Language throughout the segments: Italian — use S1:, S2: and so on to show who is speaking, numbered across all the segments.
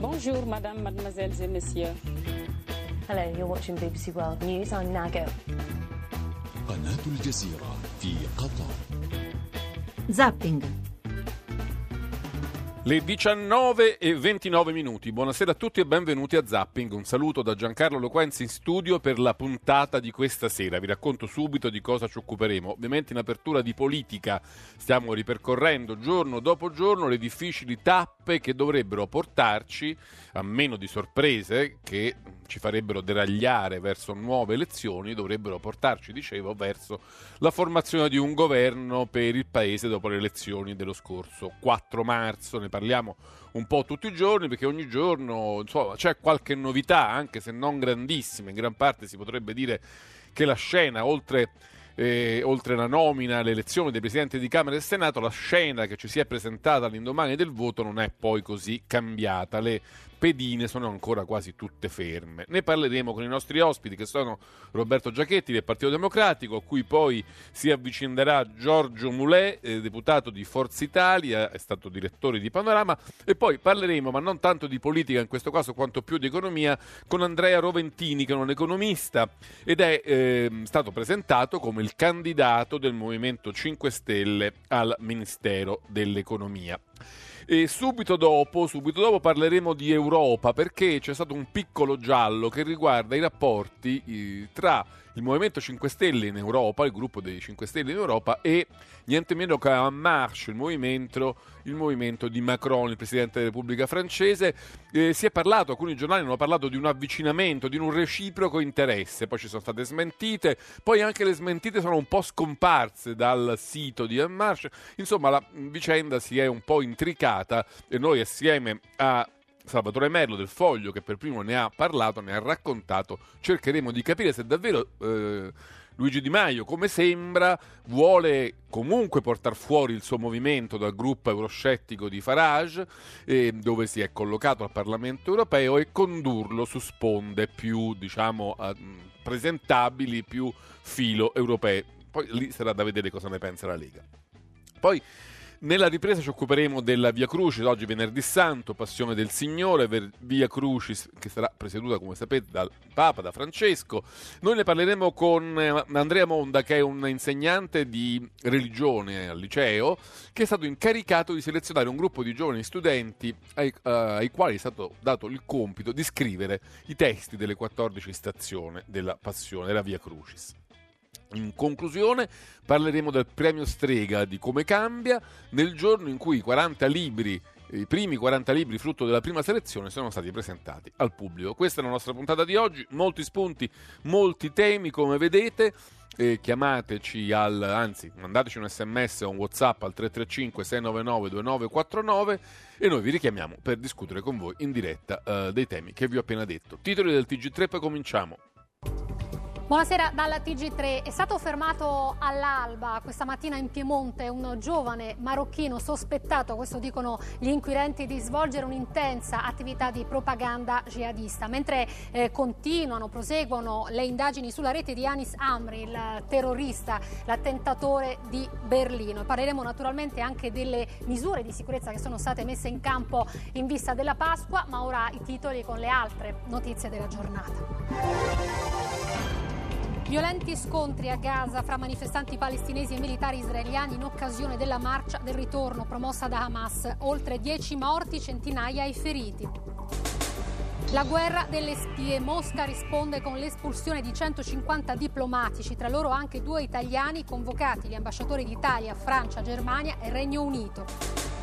S1: Bonjour, madame, mademoiselles et messieurs.
S2: Hello, you're watching BBC World News. I'm Nago.
S3: قناة الجزيرة في قطر
S4: Zapping.
S5: Le 19 e 29 minuti. Buonasera a tutti e benvenuti a Zapping. Un saluto da Giancarlo Loquenzi in studio per la puntata di questa sera. Vi racconto subito di cosa ci occuperemo. Ovviamente in apertura di politica stiamo ripercorrendo giorno dopo giorno le difficili tappe che dovrebbero portarci, a meno di sorprese che ci farebbero deragliare verso nuove elezioni, dovrebbero portarci, dicevo, verso la formazione di un governo per il paese dopo le elezioni dello scorso 4 marzo. Ne parliamo un po' tutti i giorni perché ogni giorno insomma, c'è qualche novità, anche se non grandissima, in gran parte si potrebbe dire che la scena, oltre, eh, oltre la nomina, l'elezione dei presidenti di Camera e Senato, la scena che ci si è presentata all'indomani del voto non è poi così cambiata. Le pedine sono ancora quasi tutte ferme. Ne parleremo con i nostri ospiti che sono Roberto Giachetti del Partito Democratico, a cui poi si avvicinderà Giorgio Mulè, eh, deputato di Forza Italia, è stato direttore di Panorama, e poi parleremo, ma non tanto di politica in questo caso quanto più di economia, con Andrea Roventini, che è un economista ed è eh, stato presentato come il candidato del Movimento 5 Stelle al Ministero dell'Economia. E subito dopo, subito dopo parleremo di Europa perché c'è stato un piccolo giallo che riguarda i rapporti eh, tra il Movimento 5 Stelle in Europa, il gruppo dei 5 Stelle in Europa e niente meno che En Marche, il movimento, il movimento di Macron, il Presidente della Repubblica francese. Eh, si è parlato, alcuni giornali hanno parlato di un avvicinamento, di un reciproco interesse, poi ci sono state smentite, poi anche le smentite sono un po' scomparse dal sito di En Marche. Insomma, la vicenda si è un po' intricata e noi assieme a Salvatore Merlo del Foglio, che per primo ne ha parlato, ne ha raccontato, cercheremo di capire se davvero eh, Luigi Di Maio, come sembra, vuole comunque portare fuori il suo movimento dal gruppo euroscettico di Farage, eh, dove si è collocato al Parlamento europeo, e condurlo su sponde più, diciamo, eh, presentabili, più filo europee. Poi lì sarà da vedere cosa ne pensa la Lega. Poi nella ripresa ci occuperemo della Via Crucis, oggi venerdì santo, Passione del Signore, Via Crucis che sarà presieduta come sapete dal Papa, da Francesco. Noi ne parleremo con eh, Andrea Monda che è un insegnante di religione al liceo che è stato incaricato di selezionare un gruppo di giovani studenti ai, uh, ai quali è stato dato il compito di scrivere i testi delle 14 stazioni della Passione, della Via Crucis. In conclusione parleremo del premio Strega, di come cambia, nel giorno in cui i 40 libri, i primi 40 libri frutto della prima selezione sono stati presentati al pubblico. Questa è la nostra puntata di oggi, molti spunti, molti temi come vedete. Eh, chiamateci al, anzi mandateci un sms o un whatsapp al 335 699 2949 e noi vi richiamiamo per discutere con voi in diretta eh, dei temi che vi ho appena detto. Titoli del TG3 poi cominciamo.
S6: Buonasera dalla TG3. È stato fermato all'alba questa mattina in Piemonte un giovane marocchino sospettato, questo dicono gli inquirenti, di svolgere un'intensa attività di propaganda jihadista. Mentre eh, continuano, proseguono le indagini sulla rete di Anis Amri, il terrorista, l'attentatore di Berlino. Parleremo naturalmente anche delle misure di sicurezza che sono state messe in campo in vista della Pasqua, ma ora i titoli con le altre notizie della giornata. Violenti scontri a Gaza fra manifestanti palestinesi e militari israeliani in occasione della marcia del ritorno promossa da Hamas. Oltre 10 morti, centinaia i feriti. La guerra delle spie. Mosca risponde con l'espulsione di 150 diplomatici, tra loro anche due italiani convocati, gli ambasciatori d'Italia, Francia, Germania e Regno Unito.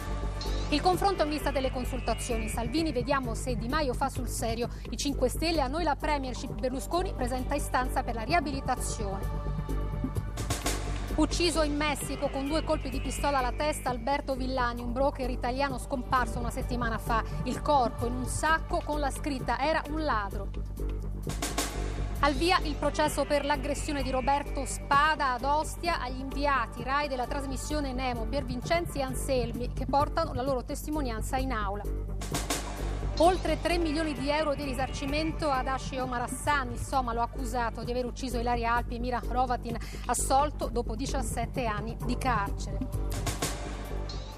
S6: Il confronto in vista delle consultazioni. Salvini vediamo se Di Maio fa sul serio. I 5 Stelle a noi la Premiership. Berlusconi presenta istanza per la riabilitazione. Ucciso in Messico con due colpi di pistola alla testa Alberto Villani, un broker italiano scomparso una settimana fa. Il corpo in un sacco con la scritta era un ladro. Al via il processo per l'aggressione di Roberto Spada ad Ostia agli inviati RAI della trasmissione Nemo Piervincenzi e Anselmi che portano la loro testimonianza in aula. Oltre 3 milioni di euro di risarcimento ad Ashi Omar Hassan, il somalo accusato di aver ucciso Ilaria Alpi e Mira Rovatin, assolto dopo 17 anni di carcere.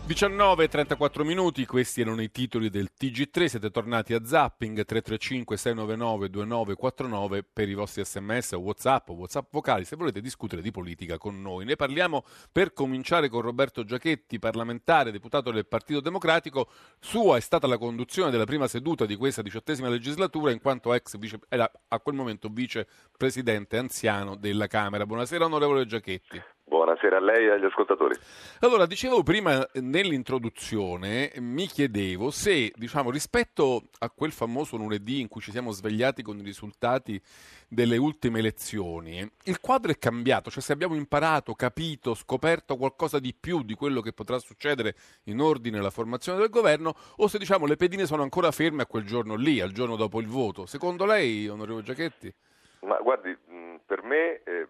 S5: 19 e 34 minuti, questi erano i titoli del TG3, siete tornati a Zapping 335 699 2949 per i vostri sms o whatsapp o whatsapp vocali se volete discutere di politica con noi. Ne parliamo per cominciare con Roberto Giachetti, parlamentare, deputato del Partito Democratico. Sua è stata la conduzione della prima seduta di questa diciottesima legislatura in quanto ex vice, era a quel momento vicepresidente anziano della Camera. Buonasera onorevole Giachetti.
S7: Buonasera a lei e agli ascoltatori.
S5: Allora, dicevo prima nell'introduzione, mi chiedevo se, diciamo, rispetto a quel famoso lunedì in cui ci siamo svegliati con i risultati delle ultime elezioni, il quadro è cambiato, cioè se abbiamo imparato, capito, scoperto qualcosa di più di quello che potrà succedere in ordine alla formazione del governo, o se, diciamo, le pedine sono ancora ferme a quel giorno lì, al giorno dopo il voto. Secondo lei, onorevole Giachetti?
S7: Ma guardi, per me eh,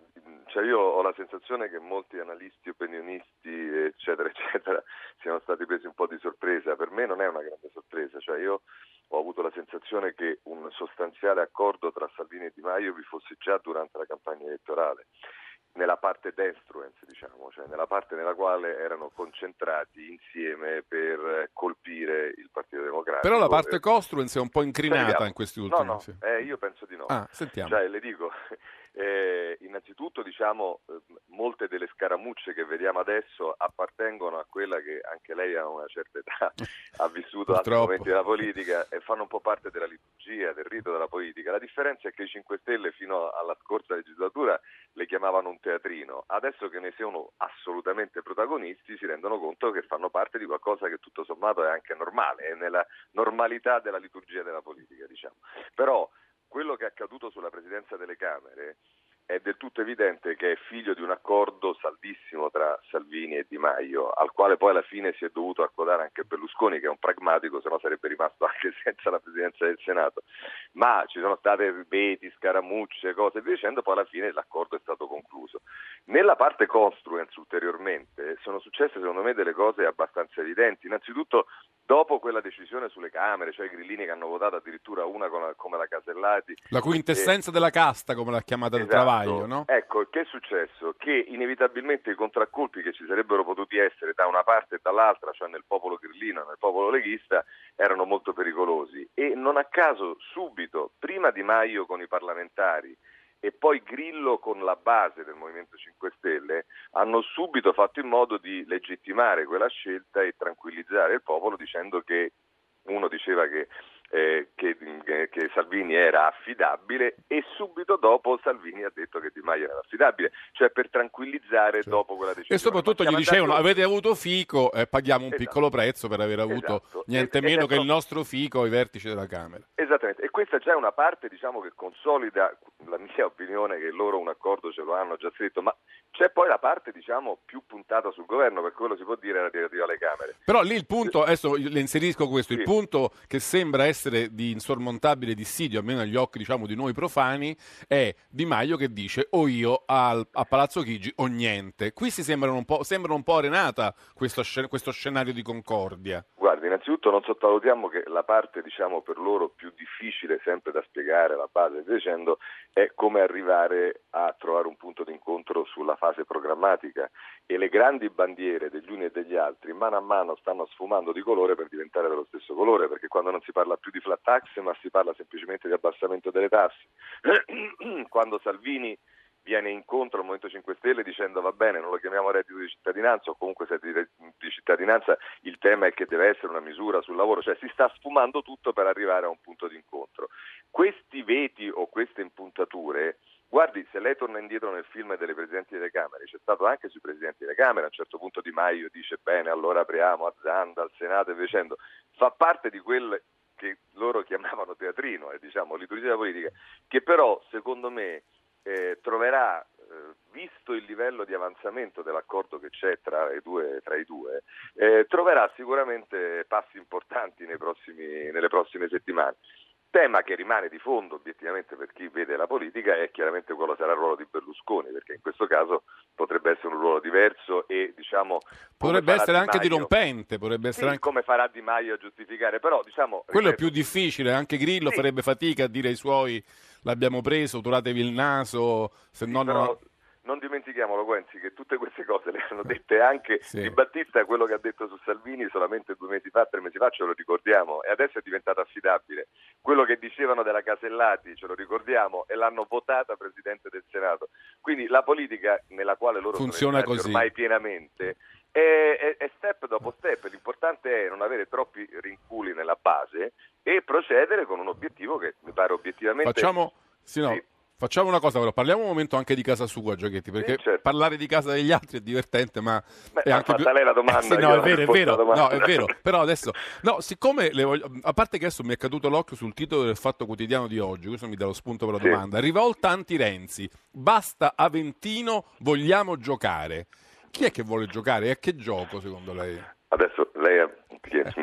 S7: cioè io ho la sensazione che molti analisti, opinionisti, eccetera, eccetera, siano stati presi un po' di sorpresa. Per me non è una grande sorpresa, cioè io ho avuto la sensazione che un sostanziale accordo tra Salvini e Di Maio vi fosse già durante la campagna elettorale nella parte destruence, diciamo, cioè nella parte nella quale erano concentrati insieme per colpire il Partito Democratico.
S5: Però la parte construence è un po' incrinata in questi ultimi
S7: No, no, eh, io penso di no.
S5: Ah, sentiamo.
S7: Cioè, le dico, eh, innanzitutto diciamo eh, molte delle scaramucce che vediamo adesso appartengono a quella che anche lei a una certa età ha vissuto altri momenti della politica e fanno un po' parte della liturgia, del rito della politica. La differenza è che i 5 Stelle fino alla scorsa legislatura le chiamavano un teatrino, adesso che ne sono assolutamente protagonisti si rendono conto che fanno parte di qualcosa che tutto sommato è anche normale, è nella normalità della liturgia della politica, diciamo. Però quello che è accaduto sulla presidenza delle Camere è del tutto evidente che è figlio di un accordo saldissimo tra Salvini e Di Maio, al quale poi alla fine si è dovuto accodare anche Berlusconi, che è un pragmatico, se no sarebbe rimasto anche senza la presidenza del Senato. Ma ci sono state veti, scaramucce, cose e via dicendo, poi alla fine l'accordo è stato concluso. Nella parte construence ulteriormente sono successe secondo me delle cose abbastanza evidenti. Innanzitutto dopo quella decisione sulle Camere, cioè i grillini che hanno votato addirittura una come la Casellati.
S5: La quintessenza e... della casta, come l'ha chiamata esatto. Travaglio no?
S7: Ecco, che è successo? Che inevitabilmente i contraccolpi che ci sarebbero potuti essere da una parte e dall'altra, cioè nel popolo grillino e nel popolo leghista, erano molto pericolosi e non a caso subito, prima Di Maio con i parlamentari e poi Grillo con la base del Movimento 5 Stelle hanno subito fatto in modo di legittimare quella scelta e tranquillizzare il popolo dicendo che uno diceva che eh, che, che, Salvini era affidabile e subito dopo Salvini ha detto che Di Maio era affidabile, cioè per tranquillizzare certo. dopo quella decisione.
S5: E soprattutto gli dicevano dato... avete avuto fico e eh, paghiamo un esatto. piccolo prezzo per aver avuto esatto. niente meno che il nostro fico ai vertici della Camera.
S7: Esattamente, e questa già è una parte diciamo, che consolida la mia opinione che loro un accordo ce lo hanno già scritto, ma c'è poi la parte diciamo, più puntata sul governo, per quello si può dire relativa alle Camere.
S5: Però lì il punto, adesso le inserisco questo, sì. il punto che sembra essere di insormontabile dissidio, almeno agli occhi diciamo, di noi profani, è Di Maio che dice o io al, a Palazzo Chigi o niente. Qui si sembrano un po', sembra un po' arenata questo, questo scenario di concordia.
S7: Guardi, innanzitutto non sottovalutiamo che la parte diciamo, per loro più difficile sempre da spiegare, la base dicendo, è come arrivare a trovare un punto di incontro sulla fase programmatica e le grandi bandiere degli uni e degli altri mano a mano stanno sfumando di colore per diventare dello stesso colore, perché quando non si parla più di flat tax ma si parla semplicemente di abbassamento delle tasse, quando Salvini viene incontro al Movimento 5 Stelle dicendo va bene, non lo chiamiamo reddito di cittadinanza o comunque se di, di cittadinanza il tema è che deve essere una misura sul lavoro, cioè si sta sfumando tutto per arrivare a un punto di incontro. Questi veti o queste impuntature Guardi, se lei torna indietro nel film delle Presidenti delle Camere, c'è stato anche sui Presidenti delle Camere, a un certo punto Di Maio dice bene, allora apriamo a Zanda, al Senato e dicendo, fa parte di quel che loro chiamavano teatrino, eh, diciamo, liturgia politica, che però secondo me eh, troverà, eh, visto il livello di avanzamento dell'accordo che c'è tra due, tra i due eh, troverà sicuramente passi importanti prossimi, nelle prossime settimane. Tema che rimane di fondo obiettivamente per chi vede la politica è chiaramente quello sarà il ruolo di Berlusconi, perché in questo caso potrebbe essere un ruolo diverso e diciamo
S5: potrebbe essere di anche Maio, dirompente, potrebbe essere
S7: sì,
S5: anche...
S7: come farà Di Maio a giustificare, però diciamo
S5: quello
S7: ripeto,
S5: è più difficile, anche Grillo sì. farebbe fatica a dire ai suoi l'abbiamo preso, turatevi il naso, se
S7: sì,
S5: no
S7: però...
S5: non
S7: dimentichiamolo Guenzi che tutte queste cose le hanno dette anche
S5: Sì.
S7: Di Battista, quello che ha detto su Salvini solamente due mesi fa, tre mesi fa, ce lo ricordiamo, e adesso è diventato affidabile. Quello che dicevano della Casellati, ce lo ricordiamo, e l'hanno votata Presidente del Senato. Quindi la politica nella quale loro
S5: Funziona
S7: sono ormai pienamente è, è- è step dopo step. L'importante è non avere troppi rinculi nella base e procedere con un obiettivo che mi pare obiettivamente...
S5: Facciamo, sì, no,
S7: Sì.
S5: Facciamo una cosa, però parliamo un momento anche di casa sua, Giachetti, perché
S7: Sì, certo.
S5: parlare di casa degli altri è divertente, ma
S7: Beh,
S5: è anche
S7: fatta lei la domanda,
S5: Eh sì, no, è vero, è vero, no, è vero, però adesso, no, siccome, voglio- a parte che adesso mi è caduto l'occhio sul titolo del Fatto Quotidiano di oggi, questo mi dà lo spunto per la
S7: Sì.
S5: domanda, rivolta anti-Renzi, basta Aventino, vogliamo giocare. Chi è che vuole giocare e a che gioco secondo lei?
S7: Adesso lei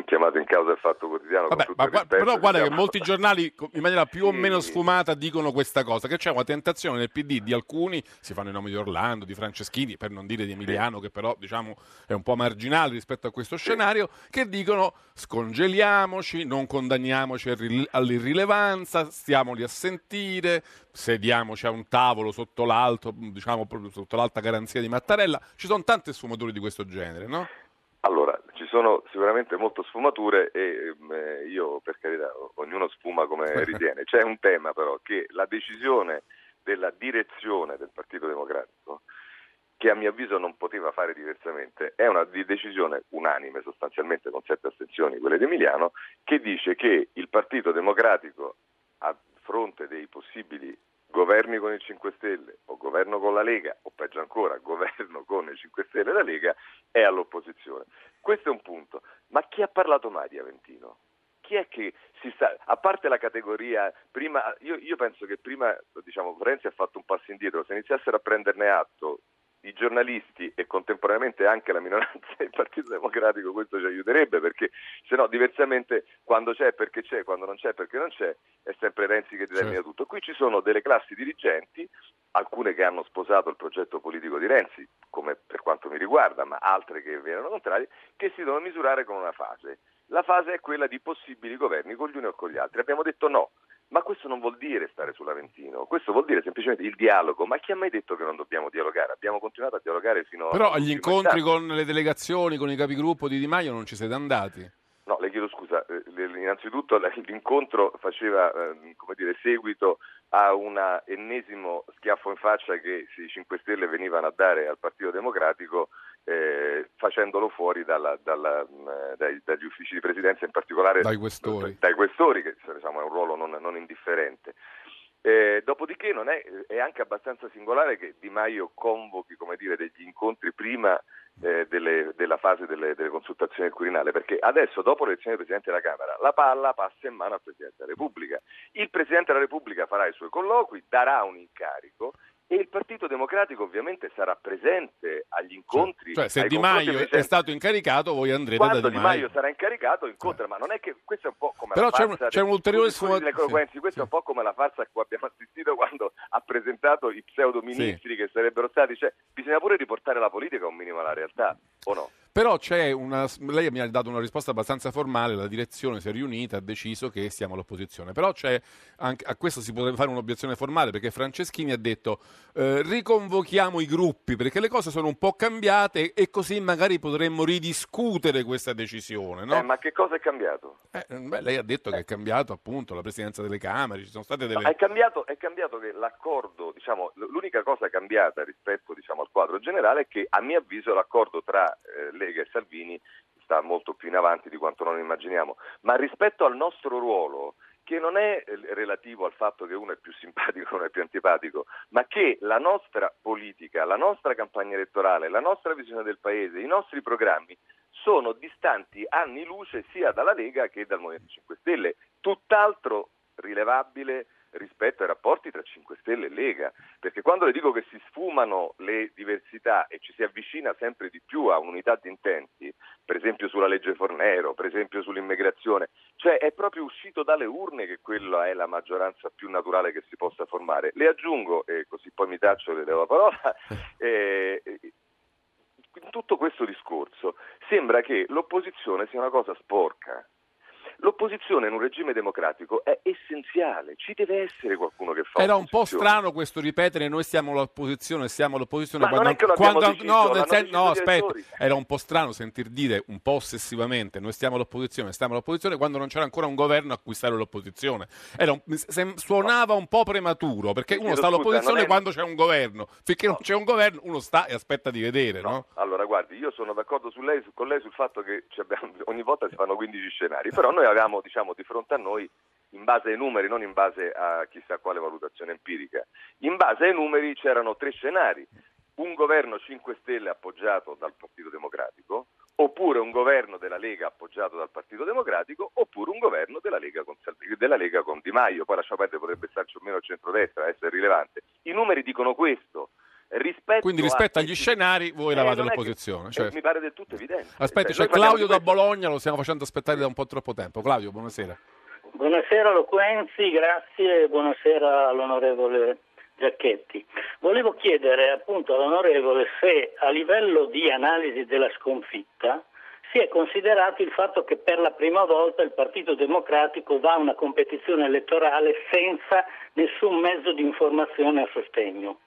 S7: chiamato in causa il fatto quotidiano.
S5: Vabbè, ma
S7: rispetto,
S5: però guarda che
S7: diciamo.
S5: molti giornali in maniera più o meno sfumata dicono questa cosa, che c'è una tentazione nel PD di alcuni, si fanno i nomi di Orlando, di Franceschini, per non dire di Emiliano, che però diciamo è un po' marginale rispetto a questo scenario, che dicono scongeliamoci, non condanniamoci all'irri- all'irrilevanza, stiamoli a sentire, sediamoci a un tavolo sotto l'alto, diciamo proprio sotto l'alta garanzia di Mattarella. Ci sono tante sfumature di questo genere, no?
S7: Allora, ci sono sicuramente molte sfumature e ehm, eh, io per carità, ognuno sfuma come ritiene. C'è un tema però che la decisione della direzione del Partito Democratico che a mio avviso non poteva fare diversamente, è una decisione unanime sostanzialmente con sette astensioni, quelle di Emiliano, che dice che il Partito Democratico a fronte dei possibili governi con il 5 Stelle o governo con la Lega o peggio ancora governo con il 5 Stelle e la Lega è all'opposizione. Questo è un punto. Ma chi ha parlato mai di Aventino? Chi è che si sta, a parte la categoria, prima, io, io penso che prima diciamo, Renzi ha fatto un passo indietro, se iniziassero a prenderne atto i giornalisti e contemporaneamente anche la minoranza del Partito Democratico questo ci aiuterebbe perché se no diversamente quando c'è perché c'è, quando non c'è perché non c'è è sempre Renzi che determina
S5: Certo.
S7: tutto. Qui ci sono delle classi dirigenti, alcune che hanno sposato il progetto politico di Renzi, come per quanto mi riguarda, ma altre che erano contrarie, che si devono misurare con una fase. La fase è quella di possibili governi con gli uni o con gli altri. Abbiamo detto no. Ma questo non vuol dire stare sull'Aventino, questo vuol dire semplicemente il dialogo. Ma chi ha mai detto che non dobbiamo dialogare? Abbiamo continuato a dialogare fino
S5: Però agli incontri con le delegazioni, con i capigruppo di Di Maio non ci siete andati?
S7: No, le chiedo scusa, eh, innanzitutto l'incontro faceva eh, come dire, seguito a un ennesimo schiaffo in faccia che i 5 Stelle venivano a dare al Partito Democratico eh, facendolo fuori dalla- dalla, mh, dai- dagli uffici di presidenza, in particolare
S5: Dai questori.
S7: dai questori, che diciamo, è un ruolo non, non indifferente. Eh, dopodiché non è, è anche abbastanza singolare che Di Maio convochi come dire, degli incontri prima eh, delle- della fase delle, delle consultazioni del Quirinale, perché adesso, dopo l'elezione del Presidente della Camera, la palla passa in mano al Presidente della Repubblica. Il Presidente della Repubblica farà i suoi colloqui, darà un incarico e il Partito Democratico ovviamente sarà presente agli incontri.
S5: Cioè, se Di Maio
S7: del
S5: è stato incaricato, voi andrete
S7: Quando
S5: da
S7: Di
S5: Di
S7: Maio
S5: Maio.
S7: sarà incaricato incontra, ma non è che questo è un po' come
S5: Però
S7: la
S5: c'è un-
S7: farsa
S5: c'è sfumatura-
S7: le Coenzi,
S5: sì,
S7: questo
S5: sì.
S7: è un po' come la farsa a cui abbiamo assistito quando ha presentato i pseudo ministri che sarebbero stati, cioè bisogna pure riportare la politica un minimo alla realtà, o no?
S5: Però c'è una. Lei mi ha dato una risposta abbastanza formale. La direzione si è riunita, ha deciso che stiamo all'opposizione. Però c'è anche, a questo si potrebbe fare un'obiezione formale perché Franceschini ha detto eh, riconvochiamo i gruppi perché le cose sono un po' cambiate e così magari potremmo ridiscutere questa decisione. No?
S7: Eh, ma che cosa è cambiato?
S5: Eh, beh, lei ha detto che è cambiato appunto la presidenza delle Camere, ci sono state delle.
S7: No, è, cambiato, è cambiato che l'accordo, diciamo, l'unica cosa cambiata rispetto diciamo, al quadro generale è che a mio avviso l'accordo tra eh, Lega e Salvini sta molto più in avanti di quanto non immaginiamo, ma rispetto al nostro ruolo che non è eh, relativo al fatto che uno è più simpatico o uno è più antipatico, ma che la nostra politica, la nostra campagna elettorale, la nostra visione del Paese, i nostri programmi sono distanti anni luce sia dalla Lega che dal Movimento 5 Stelle, tutt'altro rilevabile rispetto ai rapporti tra 5 Stelle e Lega, perché quando le dico che si sfumano le diversità e ci si avvicina sempre di più a un'unità di intenti, per esempio sulla legge Fornero, per esempio sull'immigrazione, cioè è proprio uscito dalle urne che quella è la maggioranza più naturale che si possa formare. Le aggiungo, e così poi mi taccio e le do la parola, eh, in tutto questo discorso sembra che l'opposizione sia una cosa sporca. L'opposizione in un regime democratico è essenziale, ci deve essere qualcuno che fa
S5: Era un po' strano questo ripetere noi stiamo all'opposizione, stiamo all'opposizione.
S7: Ma non
S5: quando-
S7: è che lo
S5: quando-
S7: deciso,
S5: no, nel sen- no, aspetta, era un po' strano sentir dire un po' ossessivamente noi stiamo all'opposizione, stiamo all'opposizione quando non c'era ancora un governo a cui stare l'opposizione. Era un- sem- suonava un po' prematuro perché uno sta all'opposizione
S7: non è-
S5: quando c'è un governo. Finché non c'è un governo uno sta e aspetta di vedere, no?
S7: No, allora guardi, io sono d'accordo su lei- con lei sul fatto che abbiamo- ogni volta si fanno 15 scenari, però noi avevamo diciamo, di fronte a noi, in base ai numeri, non in base a chissà quale valutazione empirica, in base ai numeri c'erano tre scenari. Un governo 5 Stelle appoggiato dal Partito Democratico, oppure un governo della Lega appoggiato dal Partito Democratico, oppure un governo della Lega con, della Lega con Di Maio. Poi lascia perdere, potrebbe starci o meno il centrodestra, essere rilevante. I numeri dicono questo. Rispetto
S5: Quindi
S7: a
S5: rispetto agli
S7: questi-
S5: scenari voi
S7: Eh,
S5: eravate
S7: non è che-
S5: all'opposizione.
S7: eh,
S5: certo.
S7: mi pare del tutto evidente.
S5: Aspetta,
S7: Cioè,
S5: Claudio
S7: di
S5: da
S7: questo.
S5: Bologna, lo stiamo facendo aspettare da un po' troppo tempo. Claudio, buonasera.
S8: Buonasera Loquenzi, grazie e buonasera all'onorevole Giacchetti. Volevo chiedere appunto all'onorevole se a livello di analisi della sconfitta si è considerato il fatto che per la prima volta il Partito Democratico va a una competizione elettorale senza nessun mezzo di informazione a sostegno.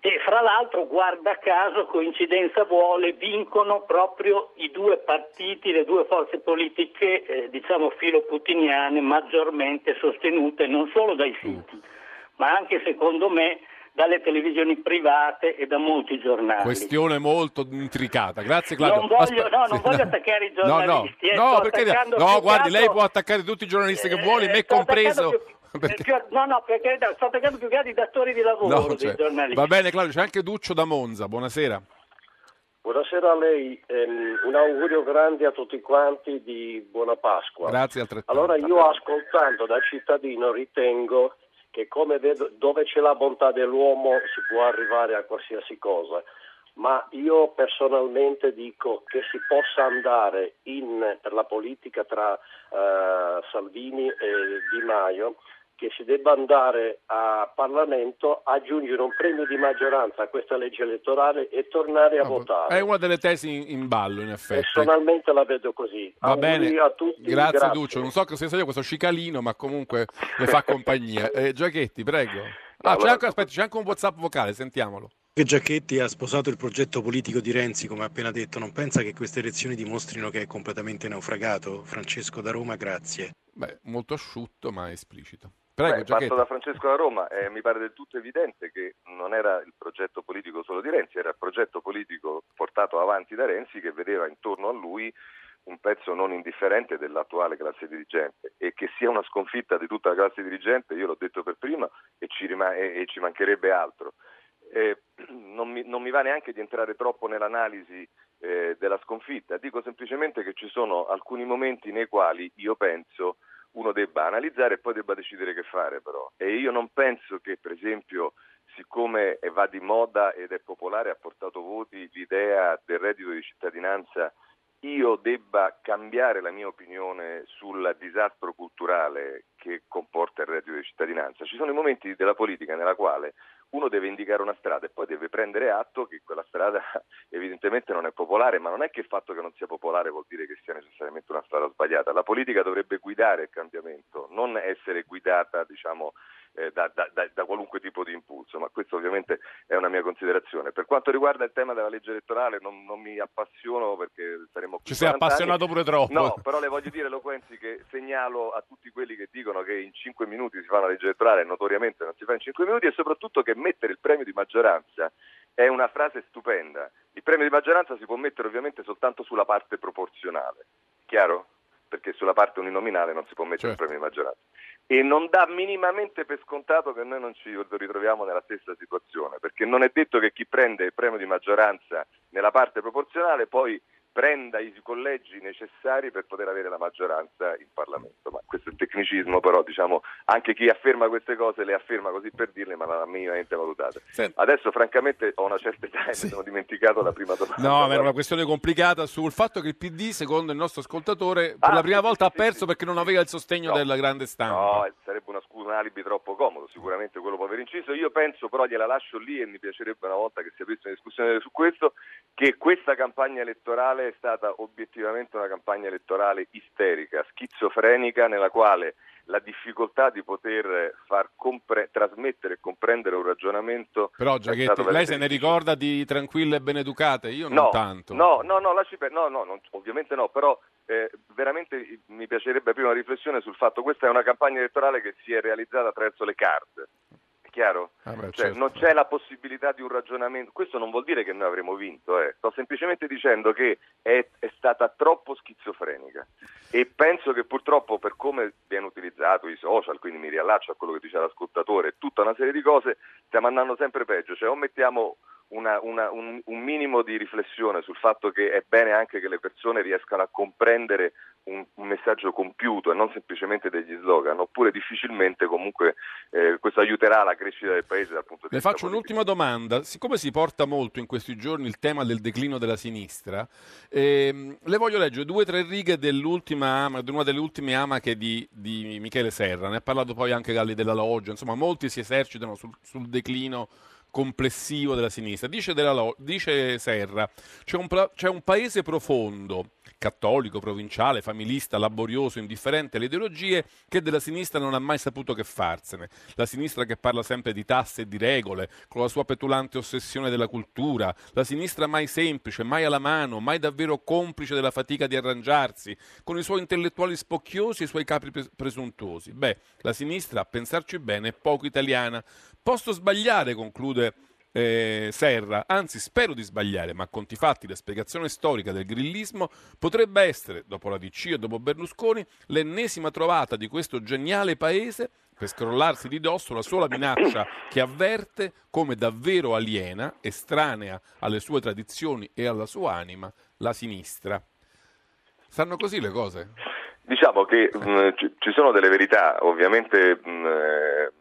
S8: E fra l'altro, guarda caso, coincidenza vuole, vincono proprio i due partiti, le due forze politiche, eh, diciamo filoputiniane, maggiormente sostenute non solo dai siti, ma anche secondo me dalle televisioni private e da molti giornali.
S5: Questione molto intricata. Grazie Claudio.
S8: Non voglio-
S5: Aspetta-
S8: no, non voglio attaccare i giornalisti, eh,
S5: No, no,
S8: sto
S5: perché
S8: attaccando
S5: no, guardi,
S8: che
S5: lei
S8: altro-
S5: può attaccare tutti i giornalisti che
S8: Eh,
S5: vuole, me
S8: sto
S5: compreso.
S8: più-
S5: perché-
S8: più- no, no, perché sto attaccando più che altro i datori di lavoro
S5: No,
S8: dei
S5: cioè, va bene Claudio, c'è anche Duccio da Monza. Buonasera.
S9: Buonasera a lei, ehm, un augurio grande a tutti quanti di buona Pasqua.
S5: Grazie altrettanto.
S9: Allora io ascoltando da cittadino ritengo che come vedo dove c'è la bontà dell'uomo si può arrivare a qualsiasi cosa, ma io personalmente dico che si possa andare in, per la politica tra eh, Salvini e Di Maio che si debba andare a Parlamento, aggiungere un premio di maggioranza a questa legge elettorale e tornare a votare.
S5: È una delle tesi in, in ballo, in effetti.
S9: Personalmente la vedo così.
S5: Va
S9: Auguri
S5: bene,
S9: a tutti.
S5: grazie, Duccio. Non so che sia io questo cicalino, ma comunque le fa compagnia. Eh, Giachetti, prego. Ah, c'è anche, aspetta, c'è anche un WhatsApp vocale, sentiamolo.
S10: Che Giacchetti ha sposato il progetto politico di Renzi, come ha appena detto. Non pensa che queste elezioni dimostrino che è completamente naufragato? Francesco da Roma, grazie.
S5: Beh, molto asciutto, ma esplicito. Prego,
S7: Beh, parto da Francesco da Roma, eh, mi pare del tutto evidente che non era il progetto politico solo di Renzi, era il progetto politico portato avanti da Renzi che vedeva intorno a lui un pezzo non indifferente dell'attuale classe dirigente e che sia una sconfitta di tutta la classe dirigente, io l'ho detto per prima e ci, e- e ci mancherebbe altro. Eh, non, mi, non mi va neanche di entrare troppo nell'analisi eh, della sconfitta, dico semplicemente che ci sono alcuni momenti nei quali io penso uno debba analizzare e poi debba decidere che fare però. E io non penso che per esempio siccome va di moda ed è popolare, ha portato voti l'idea del reddito di cittadinanza, io debba cambiare la mia opinione sul disastro culturale che comporta il reddito di cittadinanza. Ci sono i momenti della politica nella quale uno deve indicare una strada e poi deve prendere atto che quella strada evidentemente non è popolare, ma non è che il fatto che non sia popolare vuol dire che sia necessariamente una strada sbagliata. La politica dovrebbe guidare il cambiamento, non essere guidata diciamo, eh, da, da, da, da qualunque tipo di impulso, ma questo ovviamente è una mia considerazione. Per quanto riguarda il tema della legge elettorale non, non mi appassiono perché saremo qui
S5: Ci sei
S7: 40
S5: appassionato
S7: anni.
S5: pure troppo.
S7: No, però le voglio dire, Loquenzi, che segnalo a tutti quelli che dicono che in 5 minuti si fa una legge elettorale, notoriamente non si fa in 5 minuti, e soprattutto che mettere il premio di maggioranza è una frase stupenda. Il premio di maggioranza si può mettere ovviamente soltanto sulla parte proporzionale, chiaro? Perché sulla parte uninominale non si può mettere
S5: Certo.
S7: il premio di maggioranza. E non dà minimamente per scontato che noi non ci ritroviamo nella stessa situazione, perché non è detto che chi prende il premio di maggioranza nella parte proporzionale poi prenda i collegi necessari per poter avere la maggioranza in Parlamento. Ma questo è il tecnicismo, però diciamo anche chi afferma queste cose le afferma così per dirle, ma non ha minimamente valutate. Adesso francamente ho una certa età e mi sono dimenticato la prima domanda.
S5: No, ma era una questione complicata sul fatto che il PD, secondo il nostro ascoltatore, per
S7: Ah,
S5: la prima
S7: sì,
S5: volta
S7: sì,
S5: ha perso perché non aveva il sostegno
S7: No.
S5: della grande stampa.
S7: No, eh, sarebbe una scusa, un alibi troppo comodo, sicuramente quello può aver inciso. Io penso, però gliela lascio lì e mi piacerebbe una volta che si aprisse una discussione su questo, che questa campagna elettorale è stata obiettivamente una campagna elettorale isterica, schizofrenica nella quale la difficoltà di poter far compre- trasmettere e comprendere un ragionamento.
S5: Però Giachetti, lei se ne ricorda di tranquille e beneducate? Io non
S7: No,
S5: tanto.
S7: no, no, no, lasci per- no, no, non- ovviamente no, però eh, veramente mi piacerebbe aprire una riflessione sul fatto che questa è una campagna elettorale che si è realizzata attraverso le carte. Chiaro?
S5: Ah, beh,
S7: Cioè,
S5: certo.
S7: non c'è la possibilità di un ragionamento. Questo non vuol dire che noi avremo vinto, eh. sto semplicemente dicendo che è, è stata troppo schizofrenica e penso che purtroppo per come viene utilizzato i social, quindi mi riallaccio a quello che diceva l'ascoltatore, tutta una serie di cose, stiamo andando sempre peggio. Cioè, o mettiamo una- una- un, un minimo di riflessione sul fatto che è bene anche che le persone riescano a comprendere un, un messaggio compiuto e non semplicemente degli slogan, oppure difficilmente comunque eh, questo aiuterà la crescita del paese dal punto di
S5: Le
S7: vista
S5: faccio
S7: politico.
S5: un'ultima domanda. Siccome si porta molto in questi giorni il tema del declino della sinistra, ehm, le voglio leggere due o tre righe dell'ultima ama, di una delle ultime amache di, di Michele Serra. Ne ha parlato poi anche Galli della Loggia. Insomma, molti si esercitano sul, sul declino complessivo della sinistra. Dice, della dice Serra, c'è un, c'è un paese profondo, cattolico, provinciale, familista, laborioso, indifferente alle ideologie, che della sinistra non ha mai saputo che farsene. La sinistra che parla sempre di tasse e di regole, con la sua petulante ossessione della cultura, la sinistra mai semplice, mai alla mano, mai davvero complice della fatica di arrangiarsi, con i suoi intellettuali spocchiosi e i suoi capi pres- presuntuosi. Beh, la sinistra, a pensarci bene, è poco italiana. Posso sbagliare, conclude eh, Serra, anzi spero di sbagliare, ma a conti fatti la spiegazione storica del grillismo potrebbe essere, dopo la DC e dopo Berlusconi, l'ennesima trovata di questo geniale paese per scrollarsi di dosso la sola minaccia che avverte come davvero aliena, estranea alle sue tradizioni e alla sua anima, la sinistra. Stanno così le cose?
S7: Diciamo che mh, ci- ci sono delle verità, ovviamente mh, eh,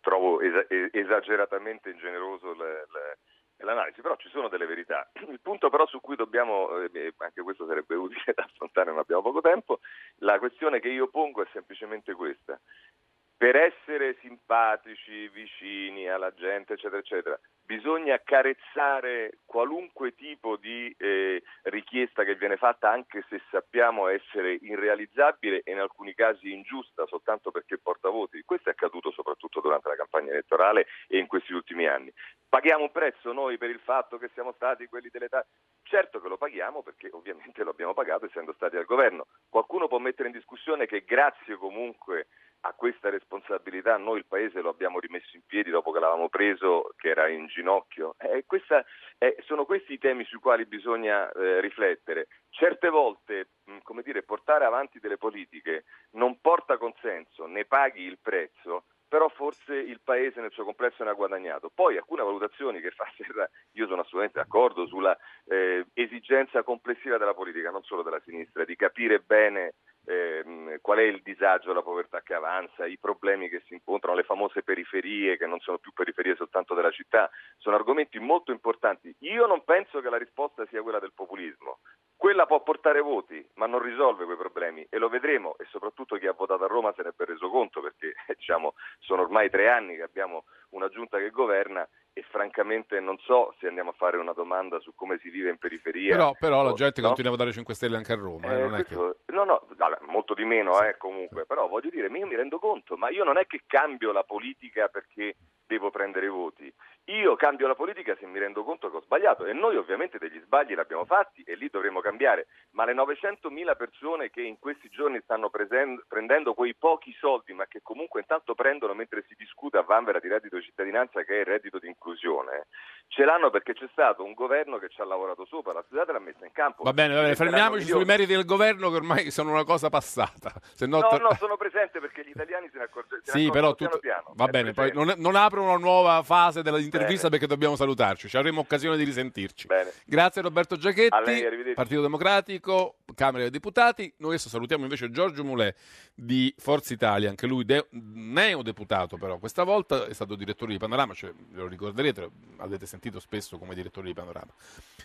S7: trovo esa- es- esageratamente ingeneroso le- le- l'analisi, però ci sono delle verità. Il punto però su cui dobbiamo, eh, anche questo sarebbe utile da affrontare, non abbiamo poco tempo, la questione che io pongo è semplicemente questa. Per essere simpatici, vicini alla gente, eccetera, eccetera, bisogna carezzare qualunque tipo di eh, richiesta che viene fatta, anche se sappiamo essere irrealizzabile e in alcuni casi ingiusta, soltanto perché porta voti. Questo è accaduto soprattutto durante la campagna elettorale e in questi ultimi anni. Paghiamo un prezzo noi per il fatto che siamo stati quelli dell'età? Certo che lo paghiamo perché ovviamente lo abbiamo pagato essendo stati al governo. Qualcuno può mettere in discussione che grazie comunque a questa responsabilità noi il Paese lo abbiamo rimesso in piedi dopo che l'avevamo preso, che era in ginocchio. Eh, questa, eh, sono questi i temi sui quali bisogna eh, riflettere. Certe volte, mh, come dire, portare avanti delle politiche non porta consenso, ne paghi il prezzo, però forse il Paese nel suo complesso ne ha guadagnato. Poi alcune valutazioni che fa Serra, io sono assolutamente d'accordo sulla eh, esigenza complessiva della politica, non solo della sinistra, di capire bene qual è il disagio, la povertà che avanza, i problemi che si incontrano, le famose periferie che non sono più periferie soltanto della città, sono argomenti molto importanti. Io non penso che la risposta sia quella del populismo. Quella può portare voti, ma non risolve quei problemi e lo vedremo e soprattutto chi ha votato a Roma se ne è reso conto perché diciamo, sono ormai tre anni che abbiamo una giunta che governa francamente non so se andiamo a fare una domanda su come si vive in periferia.
S5: Però, però la gente
S7: no?
S5: continua a votare 5 Stelle anche a Roma. eh,
S7: Eh,
S5: è che...
S7: questo- No, no, molto di meno eh, comunque, però voglio dire, io mi rendo conto, ma io non è che cambio la politica perché devo prendere i voti, io cambio la politica se mi rendo conto che ho sbagliato e noi ovviamente degli sbagli li abbiamo fatti e lì dovremo cambiare, ma le 900.000 persone che in questi giorni stanno presen- prendendo quei pochi soldi, ma che comunque intanto prendono mentre si discute a Vanvera di reddito di cittadinanza che è il reddito di inclusione, ce l'hanno perché c'è stato un governo che ci ha lavorato sopra, la società l'ha messa in campo.
S5: Va bene, va bene, fermiamoci sui meriti del governo che ormai sono una cosa passata. No,
S7: No,
S5: tor-
S7: no, sono presente perché gli italiani se ne accorgono.
S5: Sì, però tutto... va bene, poi non, non apro una nuova fase dell'intervista
S7: Bene.
S5: perché dobbiamo salutarci, ci avremo occasione di risentirci.
S7: Bene.
S5: Grazie Roberto Giachetti,
S7: lei.
S5: Partito Democratico, Camera dei Deputati. Noi adesso salutiamo invece Giorgio Mulè di Forza Italia, anche lui de- neodeputato però, questa volta è stato direttore di Panorama, cioè, ve lo ricorderete, avete sentito sentito spesso come direttore di Panorama.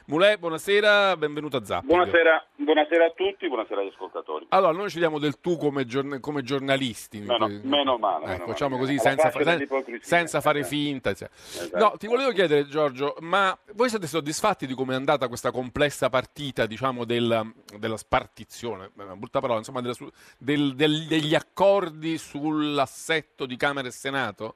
S5: Mulè, buonasera, benvenuto a Zapping.
S11: Buonasera, buonasera a tutti, buonasera agli ascoltatori.
S5: Allora, noi ci diamo del tu come, giorn- come giornalisti.
S11: Meno, meno male.
S5: Ecco,
S11: meno
S5: facciamo
S11: male.
S5: così senza, fa- senza fare
S11: Eh,
S5: finta. cioè.
S11: esatto.
S5: No, ti volevo chiedere, Giorgio, ma voi siete soddisfatti di come è andata questa complessa partita, diciamo, del- della spartizione, una brutta parola, insomma, della del- del- degli accordi sull'assetto di Camera e Senato?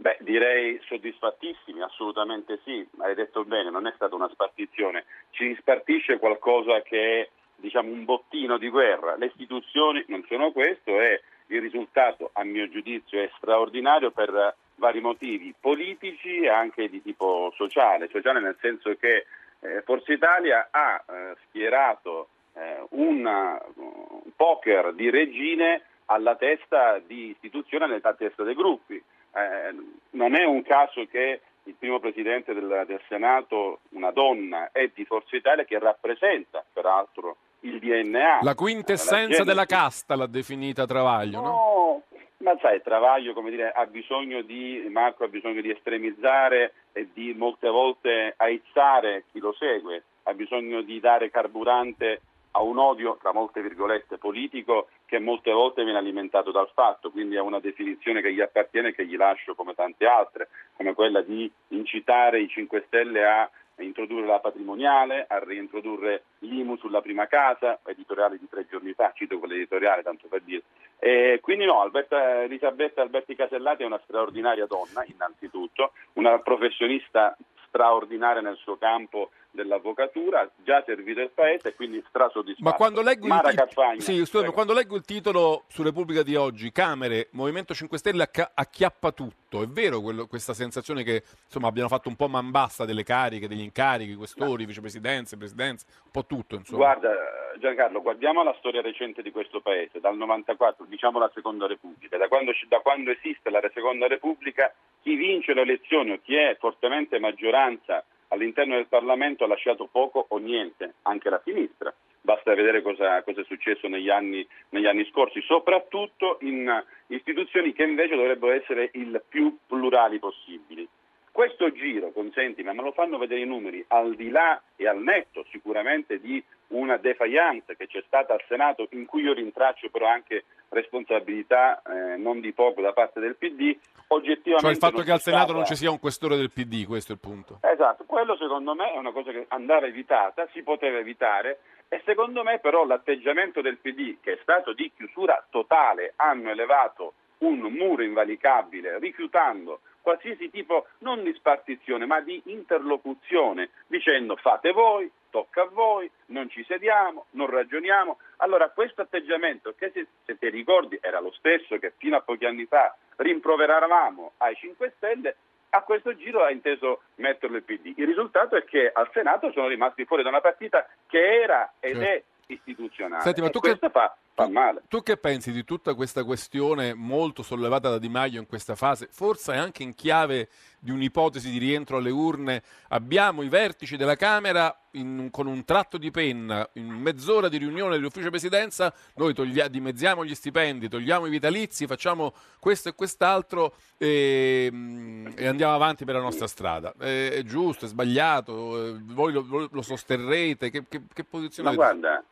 S11: Beh, direi soddisfattissimi, assolutamente sì. Hai detto bene, non è stata una spartizione. Ci spartisce qualcosa che è, diciamo, un bottino di guerra. Le istituzioni non sono questo e il risultato, a mio giudizio, è straordinario per vari motivi politici e anche di tipo sociale. Sociale nel senso che eh, Forza Italia ha eh, schierato eh, un uh, poker di regine alla testa di istituzione, alla testa dei gruppi. Eh, non è un caso che il primo presidente del, del Senato, una donna, è di Forza Italia che rappresenta peraltro il DNA.
S5: La quintessenza
S11: La
S5: della casta l'ha definita Travaglio, no?
S11: No, ma sai, Travaglio come dire, ha bisogno di, Marco ha bisogno di estremizzare e di molte volte aizzare chi lo segue, ha bisogno di dare carburante a un odio, tra molte virgolette, politico che molte volte viene alimentato dal fatto, quindi a una definizione che gli appartiene e che gli lascio come tante altre, come quella di incitare i 5 Stelle a introdurre la patrimoniale, a reintrodurre l'IMU sulla prima casa, editoriale di tre giorni fa, cito quell'editoriale tanto per dire. E quindi no, Alberta, Elisabetta Alberti Casellati è una straordinaria donna innanzitutto, una professionista straordinaria nel suo campo dell'avvocatura, già servito il paese e quindi strasoddisfatto.
S5: Ma quando leggo, il tit-
S11: Carfagna,
S5: sì, scusami,
S11: prego.
S5: quando leggo il titolo su Repubblica di oggi, Camere, Movimento 5 Stelle acca- acchiappa tutto, è vero quello- questa sensazione che insomma abbiano fatto un po' man bassa delle cariche, degli incarichi, questori, vicepresidenze, presidenze, un po' tutto insomma.
S11: Guarda Giancarlo, guardiamo la storia recente di questo paese, dal 94, diciamo la seconda repubblica, da quando, da quando esiste la seconda repubblica, chi vince le elezioni o chi è fortemente maggioranza all'interno del Parlamento ha lasciato poco o niente, anche la sinistra. Basta vedere cosa, cosa è successo negli anni, negli anni scorsi, soprattutto in istituzioni che invece dovrebbero essere il più plurali possibili. Questo giro, consenti, ma lo fanno vedere i numeri, al di là e al netto sicuramente di una defiance che c'è stata al Senato, in cui io rintraccio però anche responsabilità eh, non di poco da parte del PD, oggettivamente...
S5: Cioè il fatto che al Senato
S11: stata-
S5: non ci sia un questore del PD, questo è il punto.
S11: Esatto, quello secondo me è una cosa che andava evitata, si poteva evitare e secondo me però l'atteggiamento del PD che è stato di chiusura totale, hanno elevato un muro invalicabile rifiutando qualsiasi tipo non di spartizione ma di interlocuzione dicendo fate voi, tocca a voi, non ci sediamo, non ragioniamo. Allora questo atteggiamento che se, se ti ricordi era lo stesso che fino a pochi anni fa rimproveravamo ai 5 Stelle, a questo giro ha inteso metterlo il PD. Il risultato è che al Senato sono rimasti fuori da una partita che era ed è istituzionale.
S5: Senti, ma tu che-
S11: questo fa, fa male.
S5: Tu che pensi di tutta questa questione molto sollevata da Di Maio in questa fase, forse anche in chiave di un'ipotesi di rientro alle urne? Abbiamo i vertici della Camera in- con un tratto di penna, in mezz'ora di riunione dell'ufficio presidenza, noi toglia- dimezziamo gli stipendi, togliamo i vitalizi, facciamo questo e quest'altro e, mm, e andiamo avanti per la nostra strada. È, è giusto, è sbagliato? Eh, Voi lo, lo sosterrete? Che, che- che posizione
S11: Ma guarda,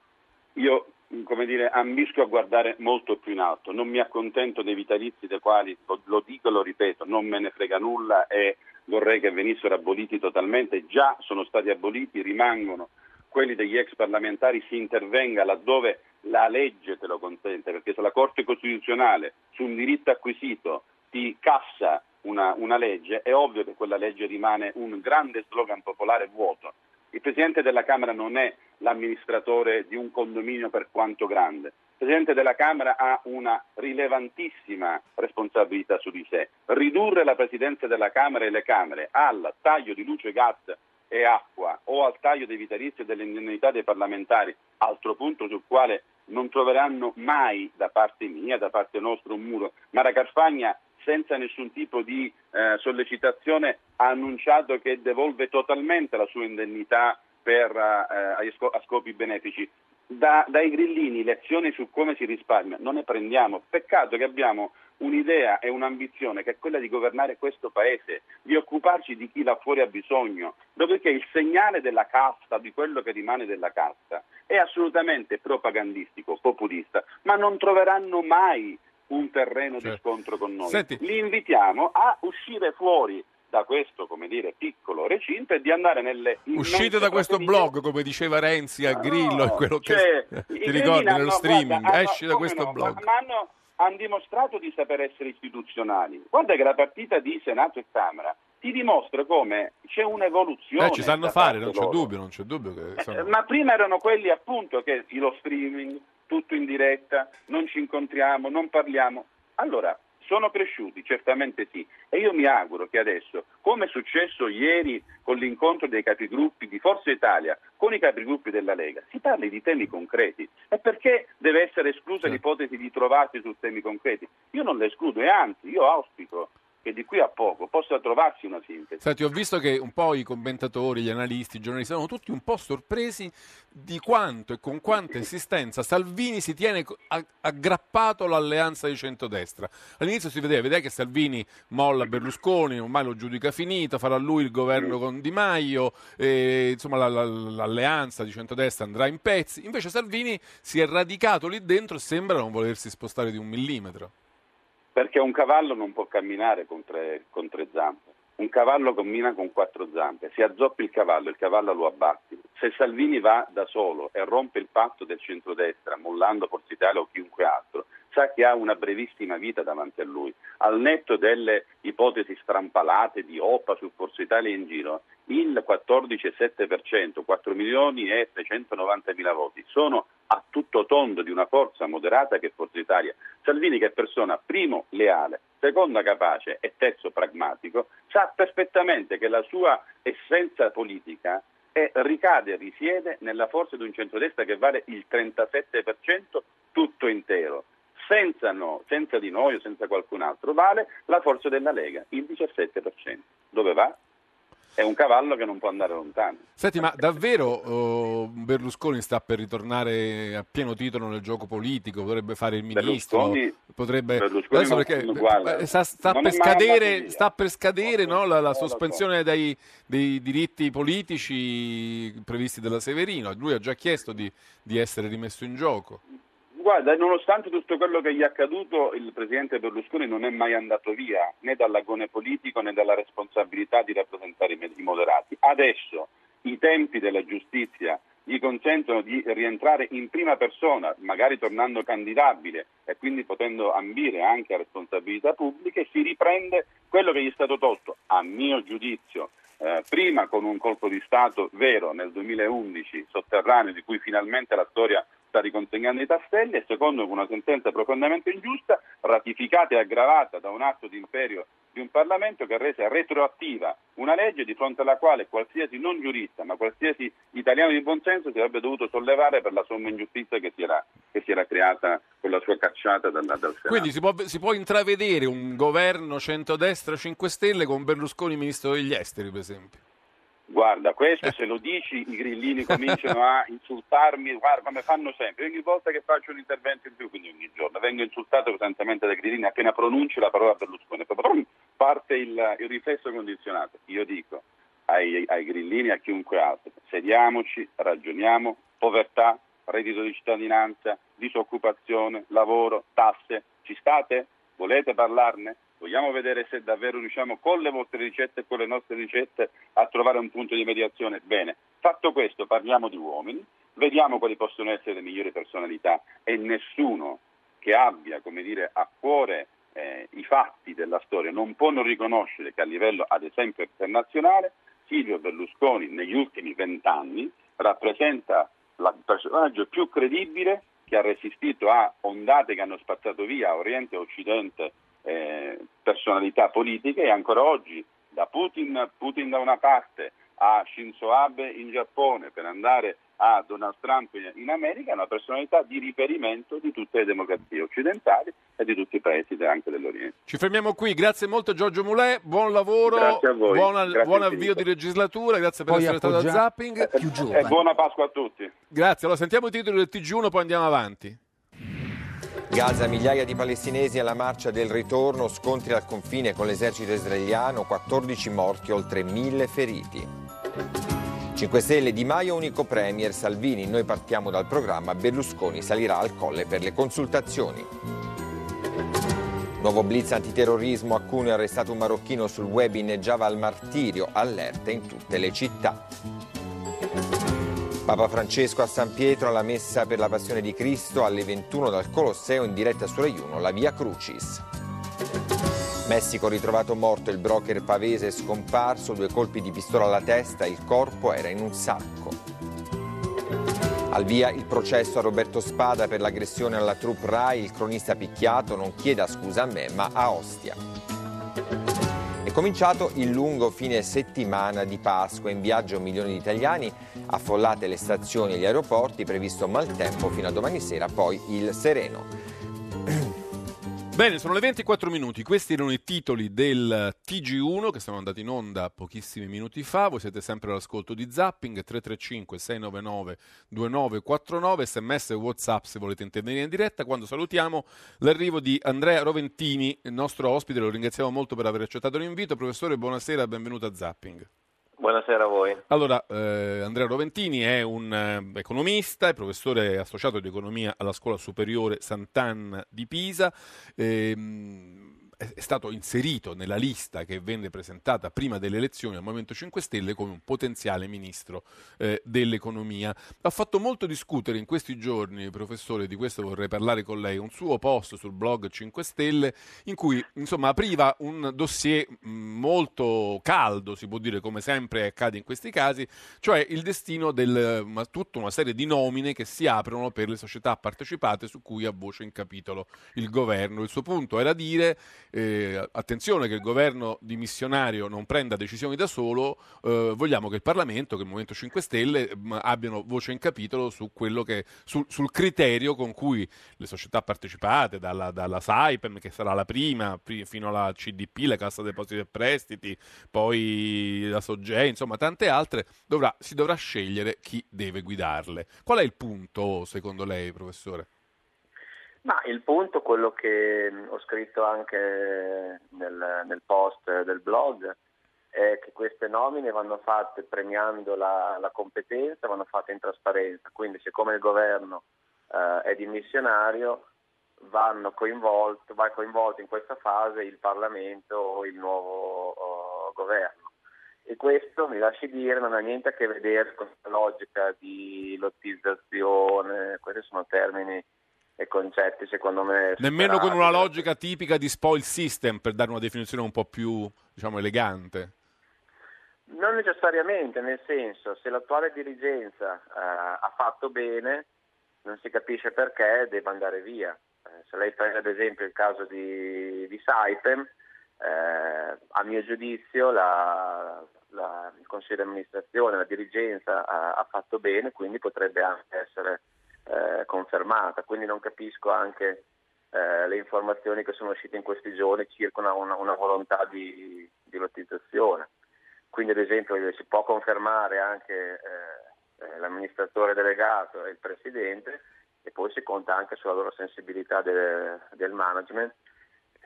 S11: io come dire, ambisco a guardare molto più in alto, non mi accontento dei vitalizi dei quali, lo, dico e lo ripeto, non me ne frega nulla e vorrei che venissero aboliti totalmente, già sono stati aboliti, rimangono quelli degli ex parlamentari, si intervenga laddove la legge te lo consente, perché se la Corte Costituzionale su un diritto acquisito ti cassa una, una legge, è ovvio che quella legge rimane un grande slogan popolare vuoto. Il Presidente della Camera non è l'amministratore di un condominio per quanto grande. Il Presidente della Camera ha una rilevantissima responsabilità su di sé. Ridurre la Presidenza della Camera e le Camere al taglio di luce, gas e acqua o al taglio dei vitalizi e delle indennità dei parlamentari, altro punto sul quale non troveranno mai da parte mia, da parte nostra un muro. Mara Carfagna senza nessun tipo di eh, sollecitazione ha annunciato che devolve totalmente la sua indennità per, eh, a, sco- a scopi benefici. da, dai grillini lezioni su come si risparmia non ne prendiamo. Peccato che abbiamo un'idea e un'ambizione che è quella di governare questo paese, di occuparci di chi là fuori ha bisogno, dopodiché il segnale della casta, di quello che rimane della casta, è assolutamente propagandistico, populista, ma non troveranno mai un terreno certo. di scontro con noi. Senti. Li invitiamo a uscire fuori da questo come dire, piccolo recinto e di andare nelle
S5: uscite da questo blog come diceva Renzi a Grillo no, quello cioè, che ti ricordi nello streaming guarda, esci da questo no, blog
S11: ma, hanno, hanno dimostrato di saper essere istituzionali guarda che la partita di Senato e Camera ti dimostra come c'è un'evoluzione.
S5: Eh, ci sanno fare, non c'è dubbio, non c'è dubbio che
S11: eh, ma prima erano quelli appunto che lo streaming, tutto in diretta, non ci incontriamo, non parliamo. Allora, sono cresciuti? Certamente sì. E io mi auguro che adesso, come è successo ieri con l'incontro dei capigruppi di Forza Italia con i capigruppi della Lega, si parli di temi concreti. E perché deve essere esclusa l'ipotesi di trovarsi su temi concreti? Io non le escludo e anzi, io auspico che di qui a poco possa trovarsi una sintesi.
S5: Senti, ho visto che un po' i commentatori, gli analisti, i giornalisti sono tutti un po' sorpresi di quanto e con quanta insistenza Salvini si tiene aggrappato all'alleanza di centrodestra. All'inizio si vedeva, vedeva che Salvini molla Berlusconi, ormai lo giudica finito, farà lui il governo con Di Maio, e, insomma la, la, l'alleanza di centrodestra andrà in pezzi. Invece Salvini si è radicato lì dentro e sembra non volersi spostare di un millimetro.
S11: Perché un cavallo non può camminare con tre, con tre zampe. Un cavallo cammina con quattro zampe, se azzoppi il cavallo, il cavallo lo abbatti. Se Salvini va da solo e rompe il patto del centrodestra, mollando Forza Italia o chiunque altro, sa che ha una brevissima vita davanti a lui. Al netto delle ipotesi strampalate di OPA su Forza Italia in giro, il 14,7%, 4 milioni e 690 mila voti, sono a tutto tondo di una forza moderata che è Forza Italia. Salvini che è persona, primo, leale, secondo, capace e terzo, pragmatico, sa perfettamente che la sua essenza politica è, ricade risiede nella forza di un centrodestra che vale il 37% tutto intero. Senza, no, senza di noi o senza qualcun altro vale la forza della Lega, il 17%. Dove va? è un cavallo che non può andare lontano.
S5: Senti, ma davvero uh, Berlusconi sta per ritornare a pieno titolo nel gioco politico? Potrebbe fare il ministro?
S11: Berlusconi,
S5: potrebbe...
S11: Berlusconi
S5: perché, guarda, sta, sta, per scadere, sta, per scadere, no, la, la sospensione dei, dei, diritti politici previsti dalla Severino. Lui ha già chiesto di, di essere rimesso in gioco.
S11: Guarda, nonostante tutto quello che gli è accaduto, il presidente Berlusconi non è mai andato via né dall'agone politico né dalla responsabilità di rappresentare i moderati. Adesso i tempi della giustizia gli consentono di rientrare in prima persona, magari tornando candidabile e quindi potendo ambire anche a responsabilità pubbliche, si riprende quello che gli è stato tolto, a mio giudizio, eh, prima con un colpo di Stato vero nel 2011 sotterraneo di cui finalmente la storia sta riconsegnando i tasselli e secondo una sentenza profondamente ingiusta, ratificata e aggravata da un atto di imperio di un Parlamento che rese retroattiva una legge di fronte alla quale qualsiasi non giurista, ma qualsiasi italiano di buon senso si avrebbe dovuto sollevare per la somma ingiustizia che si era, che si era creata con la sua cacciata dal, dal Senato.
S5: Quindi si può, si può intravedere un governo centrodestra 5 Stelle con Berlusconi ministro degli esteri, per esempio?
S11: Guarda, questo se lo dici i grillini cominciano a insultarmi, guarda come fanno sempre, ogni volta che faccio un intervento in più, quindi ogni giorno, vengo insultato costantemente dai grillini appena pronuncio la parola Berlusconi, parte il, il riflesso condizionato. Io dico ai, ai grillini e a chiunque altro, sediamoci, ragioniamo, povertà, reddito di cittadinanza, disoccupazione, lavoro, tasse, ci state? Volete parlarne? Vogliamo vedere se davvero riusciamo con le vostre ricette e con le nostre ricette a trovare un punto di mediazione. Bene, fatto questo parliamo di uomini, vediamo quali possono essere le migliori personalità e nessuno che abbia dire, a cuore eh, i fatti della storia non può non riconoscere che a livello ad esempio internazionale Silvio Berlusconi negli ultimi vent'anni rappresenta il personaggio più credibile che ha resistito a ondate che hanno spazzato via Oriente e Occidente eh, personalità politiche e ancora oggi da Putin, Putin da una parte a Shinzo Abe in Giappone per andare a Donald Trump in America è una personalità di riferimento di tutte le democrazie occidentali e di tutti i paesi anche dell'Oriente.
S5: Ci fermiamo qui, grazie molto Giorgio Mulè, buon lavoro, buona, buon avvio di legislatura, grazie per Poi essere stato a Zapping.
S11: E buona Pasqua a tutti.
S5: Grazie, allora sentiamo i titoli del TG1, poi andiamo avanti.
S12: Gaza, migliaia di palestinesi alla marcia del ritorno, scontri al confine con l'esercito israeliano, 14 morti, oltre 1000 feriti. 5 Stelle, Di Maio unico premier, Salvini, noi partiamo dal programma, Berlusconi salirà al colle per le consultazioni. Nuovo blitz antiterrorismo, a Cuneo arrestato un marocchino sul web inneggiava al martirio, allerte in tutte le città. Papa Francesco a San Pietro alla messa per la passione di Cristo alle 21 dal Colosseo in diretta su Rai 1 la Via Crucis. Messico ritrovato morto il broker pavese scomparso, due colpi di pistola alla testa, il corpo era in un sacco. Al via il processo a Roberto Spada per l'aggressione alla troupe Rai, il cronista picchiato non chieda scusa a me ma a Ostia. Cominciato il lungo fine settimana di Pasqua, in viaggio milioni di italiani, affollate le stazioni e gli aeroporti, previsto maltempo fino a domani sera, poi il sereno.
S5: Bene, sono le 24 minuti, questi erano i titoli del TG1 che sono andati in onda pochissimi minuti fa, voi siete sempre all'ascolto di Zapping, 335 699 2949, sms e whatsapp se volete intervenire in diretta, quando salutiamo l'arrivo di Andrea Roventini, il nostro ospite, lo ringraziamo molto per aver accettato l'invito, professore buonasera, benvenuto a Zapping.
S13: Buonasera a voi.
S5: Allora, eh, Andrea Roventini è un eh, economista, è professore associato di economia alla Scuola Superiore Sant'Anna di Pisa. Ehm, è stato inserito nella lista che venne presentata prima delle elezioni al Movimento 5 Stelle come un potenziale ministro eh, dell'economia. Ha fatto molto discutere in questi giorni, professore, di questo vorrei parlare con lei, un suo post sul blog 5 Stelle in cui insomma apriva un dossier mh, molto caldo, si può dire come sempre accade in questi casi, cioè il destino di tutta una serie di nomine che si aprono per le società partecipate su cui ha voce in capitolo il governo. Il suo punto era dire eh, attenzione che il governo dimissionario non prenda decisioni da solo, eh, vogliamo che il Parlamento, che il Movimento 5 Stelle mh, abbiano voce in capitolo su che, sul, sul, criterio con cui le società partecipate, dalla, dalla Saipem che sarà la prima, fino alla CDP, la Cassa Depositi e Prestiti, poi la Sogge, insomma tante altre, dovrà, si dovrà scegliere chi deve guidarle. Qual è il punto secondo lei, professore?
S13: Ma il punto, quello che ho scritto anche nel, nel, post del blog, è che queste nomine vanno fatte premiando la, la competenza, vanno fatte in trasparenza. Quindi, siccome il governo eh, è dimissionario, vanno coinvolto, va coinvolto in questa fase il Parlamento o il nuovo oh, governo. E questo, mi lasci dire, non ha niente a che vedere con la logica di lottizzazione, questi sono termini e concetti secondo me
S5: nemmeno con una logica tipica di spoil system per dare una definizione un po' più diciamo elegante.
S13: Non necessariamente nel senso se l'attuale dirigenza eh, ha fatto bene non si capisce perché debba andare via. Eh, se lei prende ad esempio il caso di, di Saipem eh, a mio giudizio la, la, il consiglio di amministrazione la dirigenza ha, ha fatto bene quindi potrebbe anche essere eh, confermata, quindi non capisco anche eh, le informazioni che sono uscite in questi giorni circa una, una, una volontà di, di, lottizzazione. Quindi ad esempio si può confermare anche eh, eh, l'amministratore delegato e il presidente e poi si conta anche sulla loro sensibilità del, del management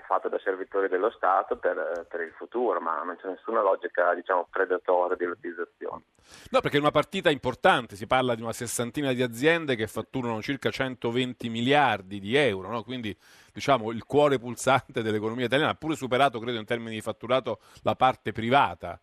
S13: fatto da servitori dello Stato per, per, il futuro, ma non c'è nessuna logica diciamo, predatoria di lottizzazione.
S5: No, perché è una partita importante, si parla di una sessantina di aziende che fatturano circa 120 miliardi di euro, no? quindi diciamo, il cuore pulsante dell'economia italiana, ha pure superato, credo, in termini di fatturato la parte privata.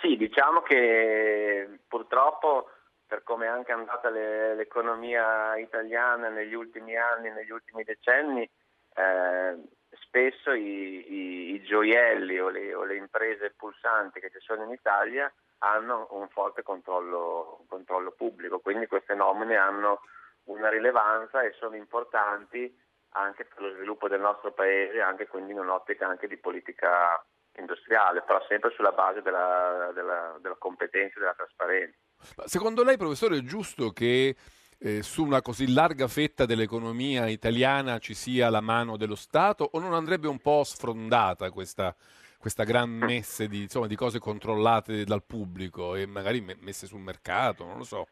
S13: Sì, diciamo che purtroppo per come è anche andata le, l'economia italiana negli ultimi anni, negli ultimi decenni, eh, spesso i, i, i gioielli o le, o le, imprese pulsanti che ci sono in Italia hanno un forte controllo, un controllo pubblico, quindi queste nomine hanno una rilevanza e sono importanti anche per lo sviluppo del nostro paese, anche quindi in un'ottica anche di politica industriale, però sempre sulla base della, della, della competenza e della trasparenza.
S5: Secondo lei, professore, è giusto che eh, su una così larga fetta dell'economia italiana ci sia la mano dello Stato o non andrebbe un po' sfrondata questa, questa gran messe di, insomma, di, cose controllate dal pubblico e magari messe sul mercato, non lo so.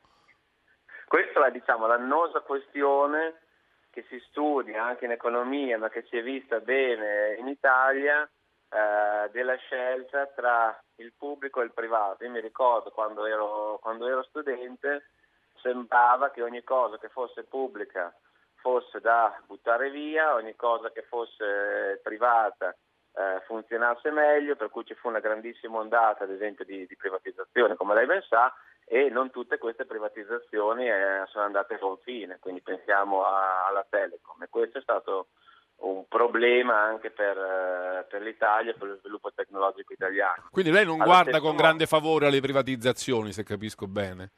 S13: Questa è diciamo, l'annosa questione che si studia anche in economia, ma che si è vista bene in Italia, eh, della scelta tra il pubblico e il privato. Io mi ricordo quando ero, quando ero studente sembrava che ogni cosa che fosse pubblica fosse da buttare via, ogni cosa che fosse privata eh, funzionasse meglio, per cui ci fu una grandissima ondata, ad esempio, di, di privatizzazione, come lei ben sa, e non tutte queste privatizzazioni eh, sono andate a confine, quindi pensiamo a, alla Telecom e questo è stato un problema anche per, eh, per, l'Italia per lo sviluppo tecnologico italiano.
S5: Quindi lei non Allo guarda con grande favore alle privatizzazioni, se capisco bene?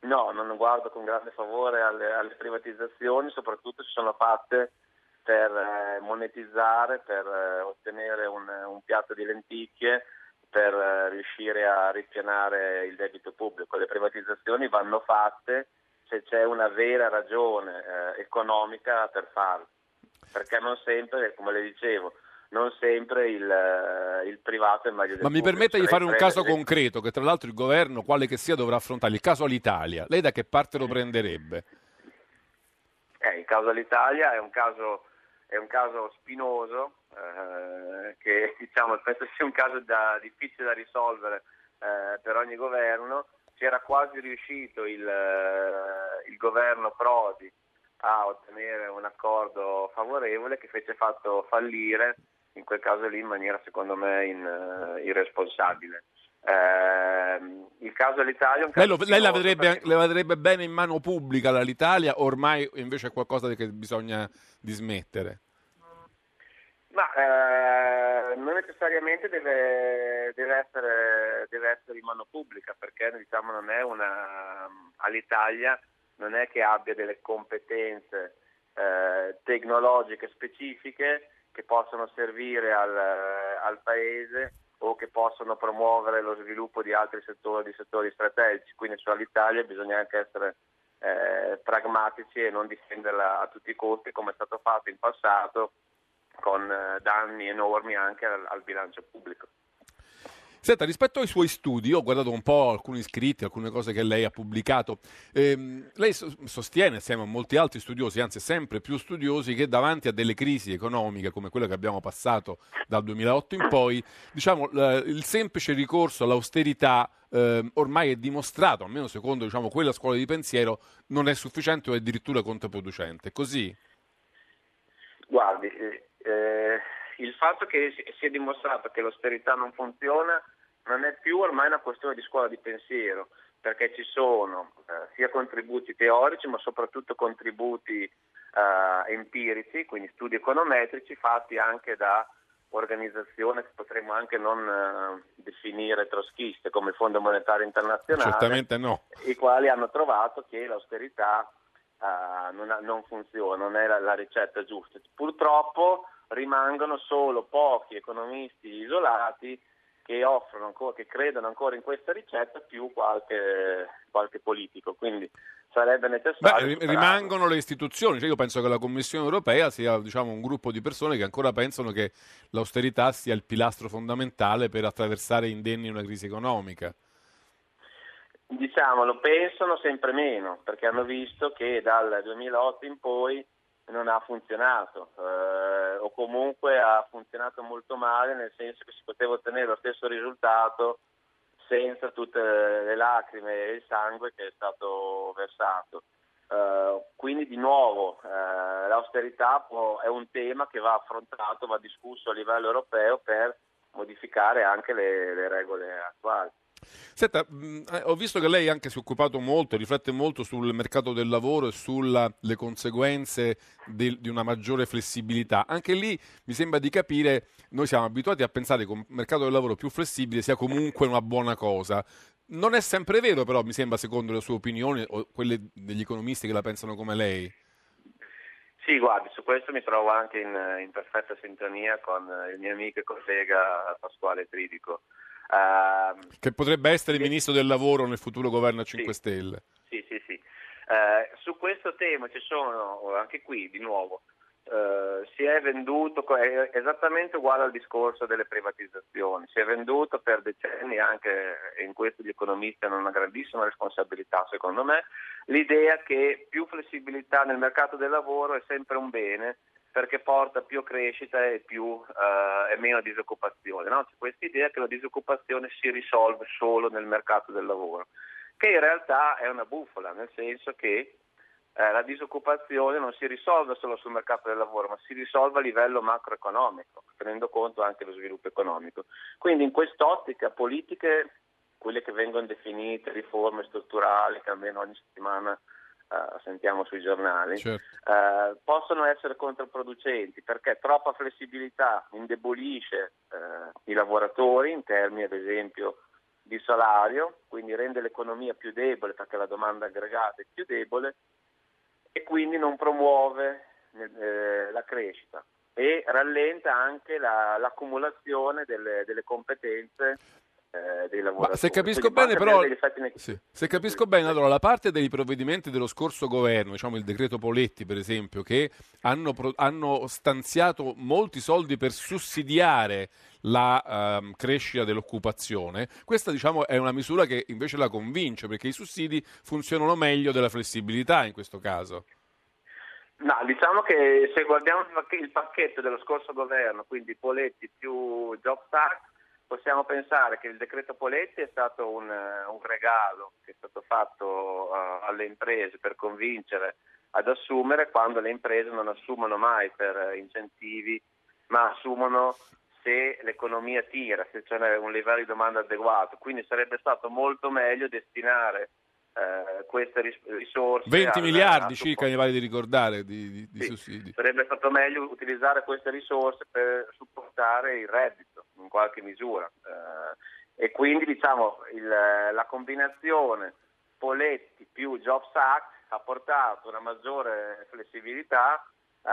S13: No, non guardo con grande favore alle, alle privatizzazioni, soprattutto se sono fatte per eh, monetizzare, per eh, ottenere un, un, piatto di lenticchie, per eh, riuscire a ripianare il debito pubblico. Le privatizzazioni vanno fatte se c'è una vera ragione eh, economica per farlo, perché non sempre, come le dicevo, non sempre il, eh, il privato è meglio del
S5: Ma mi
S13: pubblico.
S5: permette di fare un caso concreto che tra l'altro il governo, quale che sia, dovrà affrontare. Il caso all'Italia. Lei da che parte lo prenderebbe?
S13: Eh, il caso all'Italia è un caso, è un caso spinoso eh, che diciamo, penso sia un caso da, difficile da risolvere eh, per ogni governo. C'era quasi riuscito il, eh, il governo Prodi a ottenere un accordo favorevole che fece fatto fallire in quel caso lì in maniera secondo me in, uh, irresponsabile. Eh, il caso dell'Italia è un caso
S5: lei, lo, lei la, vedrebbe, perché... la vedrebbe bene in mano pubblica l'Italia ormai invece è qualcosa che bisogna dismettere?
S13: Ma eh, non necessariamente deve, deve, essere, deve, essere, in mano pubblica perché diciamo, non è una, all'Italia non è che abbia delle competenze eh, tecnologiche specifiche che possono servire al, al, paese o che possono promuovere lo sviluppo di altri settori, di settori strategici. Quindi sull'Italia bisogna anche essere eh, pragmatici e non difenderla a tutti i costi come è stato fatto in passato con eh, danni enormi anche al, al bilancio pubblico.
S5: Senta, rispetto ai suoi studi, ho guardato un po' alcuni scritti, alcune cose che lei ha pubblicato. Ehm, lei sostiene, assieme a molti altri studiosi, anzi sempre più studiosi, che davanti a delle crisi economiche come quella che abbiamo passato dal 2008 in poi, diciamo, il semplice ricorso all'austerità eh, ormai è dimostrato, almeno secondo diciamo, quella scuola di pensiero, non è sufficiente o addirittura controproducente. Così?
S13: Guardi, eh, il fatto che si è dimostrato che l'austerità non funziona non è più ormai una questione di scuola di pensiero, perché ci sono eh, sia contributi teorici ma soprattutto contributi eh, empirici, quindi studi econometrici fatti anche da organizzazioni che potremmo anche non eh, definire troschiste come il Fondo Monetario Internazionale,
S5: Certamente no.
S13: i quali hanno trovato che l'austerità uh, non, ha, non, funziona, non è la, la ricetta giusta. Purtroppo rimangono solo pochi economisti isolati che offrono ancora, che credono ancora in questa ricetta più qualche, qualche politico. Quindi sarebbe necessario.
S5: Beh, rimangono le istituzioni, cioè io penso che la Commissione europea sia diciamo, un gruppo di persone che ancora pensano che l'austerità sia il pilastro fondamentale per attraversare indenni una crisi economica.
S13: Diciamo, lo pensano sempre meno, perché hanno visto che dal 2008 in poi non ha funzionato eh, o comunque ha funzionato molto male nel senso che si poteva ottenere lo stesso risultato senza tutte le lacrime e il sangue che è stato versato. Uh, quindi di nuovo uh, l'austerità può, è un tema che va affrontato, va discusso a livello europeo per modificare anche le, le regole attuali.
S5: Senta, eh, ho visto che lei anche si è occupato molto, riflette molto sul mercato del lavoro e sulle conseguenze di, di una maggiore flessibilità. Anche lì mi sembra di capire, noi siamo abituati a pensare che un mercato del lavoro più flessibile sia comunque una buona cosa. Non è sempre vero, però, mi sembra, secondo le sue opinioni o quelle degli economisti che la pensano come lei.
S13: Sì, guardi, su questo mi trovo anche in, in perfetta sintonia con il mio amico e collega Pasquale Tridico.
S5: Uh, che potrebbe essere il ministro del lavoro nel futuro governo 5
S13: sì,
S5: Stelle.
S13: Sì, sì, sì. Uh, su questo tema ci sono, anche qui di nuovo, uh, si è venduto, è esattamente uguale al discorso delle privatizzazioni, si è venduto per decenni anche, e in questo gli economisti hanno una grandissima responsabilità secondo me, l'idea che più flessibilità nel mercato del lavoro è sempre un bene perché porta più crescita e, più, eh, e meno disoccupazione. No? C'è questa idea che la disoccupazione si risolve solo nel mercato del lavoro, che in realtà è una bufala, nel senso che eh, la disoccupazione non si risolve solo sul mercato del lavoro, ma si risolve a livello macroeconomico, tenendo conto anche dello sviluppo economico. Quindi in quest'ottica politiche, quelle che vengono definite riforme strutturali, che almeno ogni settimana Uh, sentiamo sui giornali, certo. uh, possono essere controproducenti perché troppa flessibilità indebolisce uh, i lavoratori in termini ad esempio di salario, quindi rende l'economia più debole perché la domanda aggregata è più debole e quindi non promuove eh, la crescita e rallenta anche la, l'accumulazione delle, delle competenze eh, dei lavoratori.
S5: Ma se capisco bene, però, sì. se capisco bene, allora la parte dei provvedimenti dello scorso governo, diciamo il decreto Poletti, per esempio, che hanno, hanno stanziato molti soldi per sussidiare la um, crescita dell'occupazione, questa diciamo è una misura che invece la convince perché i sussidi funzionano meglio della flessibilità in questo caso.
S13: No, diciamo che se guardiamo il pacchetto dello scorso governo, quindi Poletti più Jobs Act, possiamo pensare che il decreto Poletti è stato un, un regalo che è stato fatto uh, alle imprese per convincere ad assumere quando le imprese non assumono mai per incentivi, ma assumono se l'economia tira, se c'è un livello di domanda adeguato. Quindi sarebbe stato molto meglio destinare eh, queste risorse.
S5: 20 al, miliardi circa, mi pare di ricordare, di, di, di
S13: sì,
S5: sussidi.
S13: Sarebbe stato meglio utilizzare queste risorse per supportare il reddito in qualche misura. Eh, e quindi diciamo il, la combinazione Poletti più Jobs Act ha portato una maggiore flessibilità eh,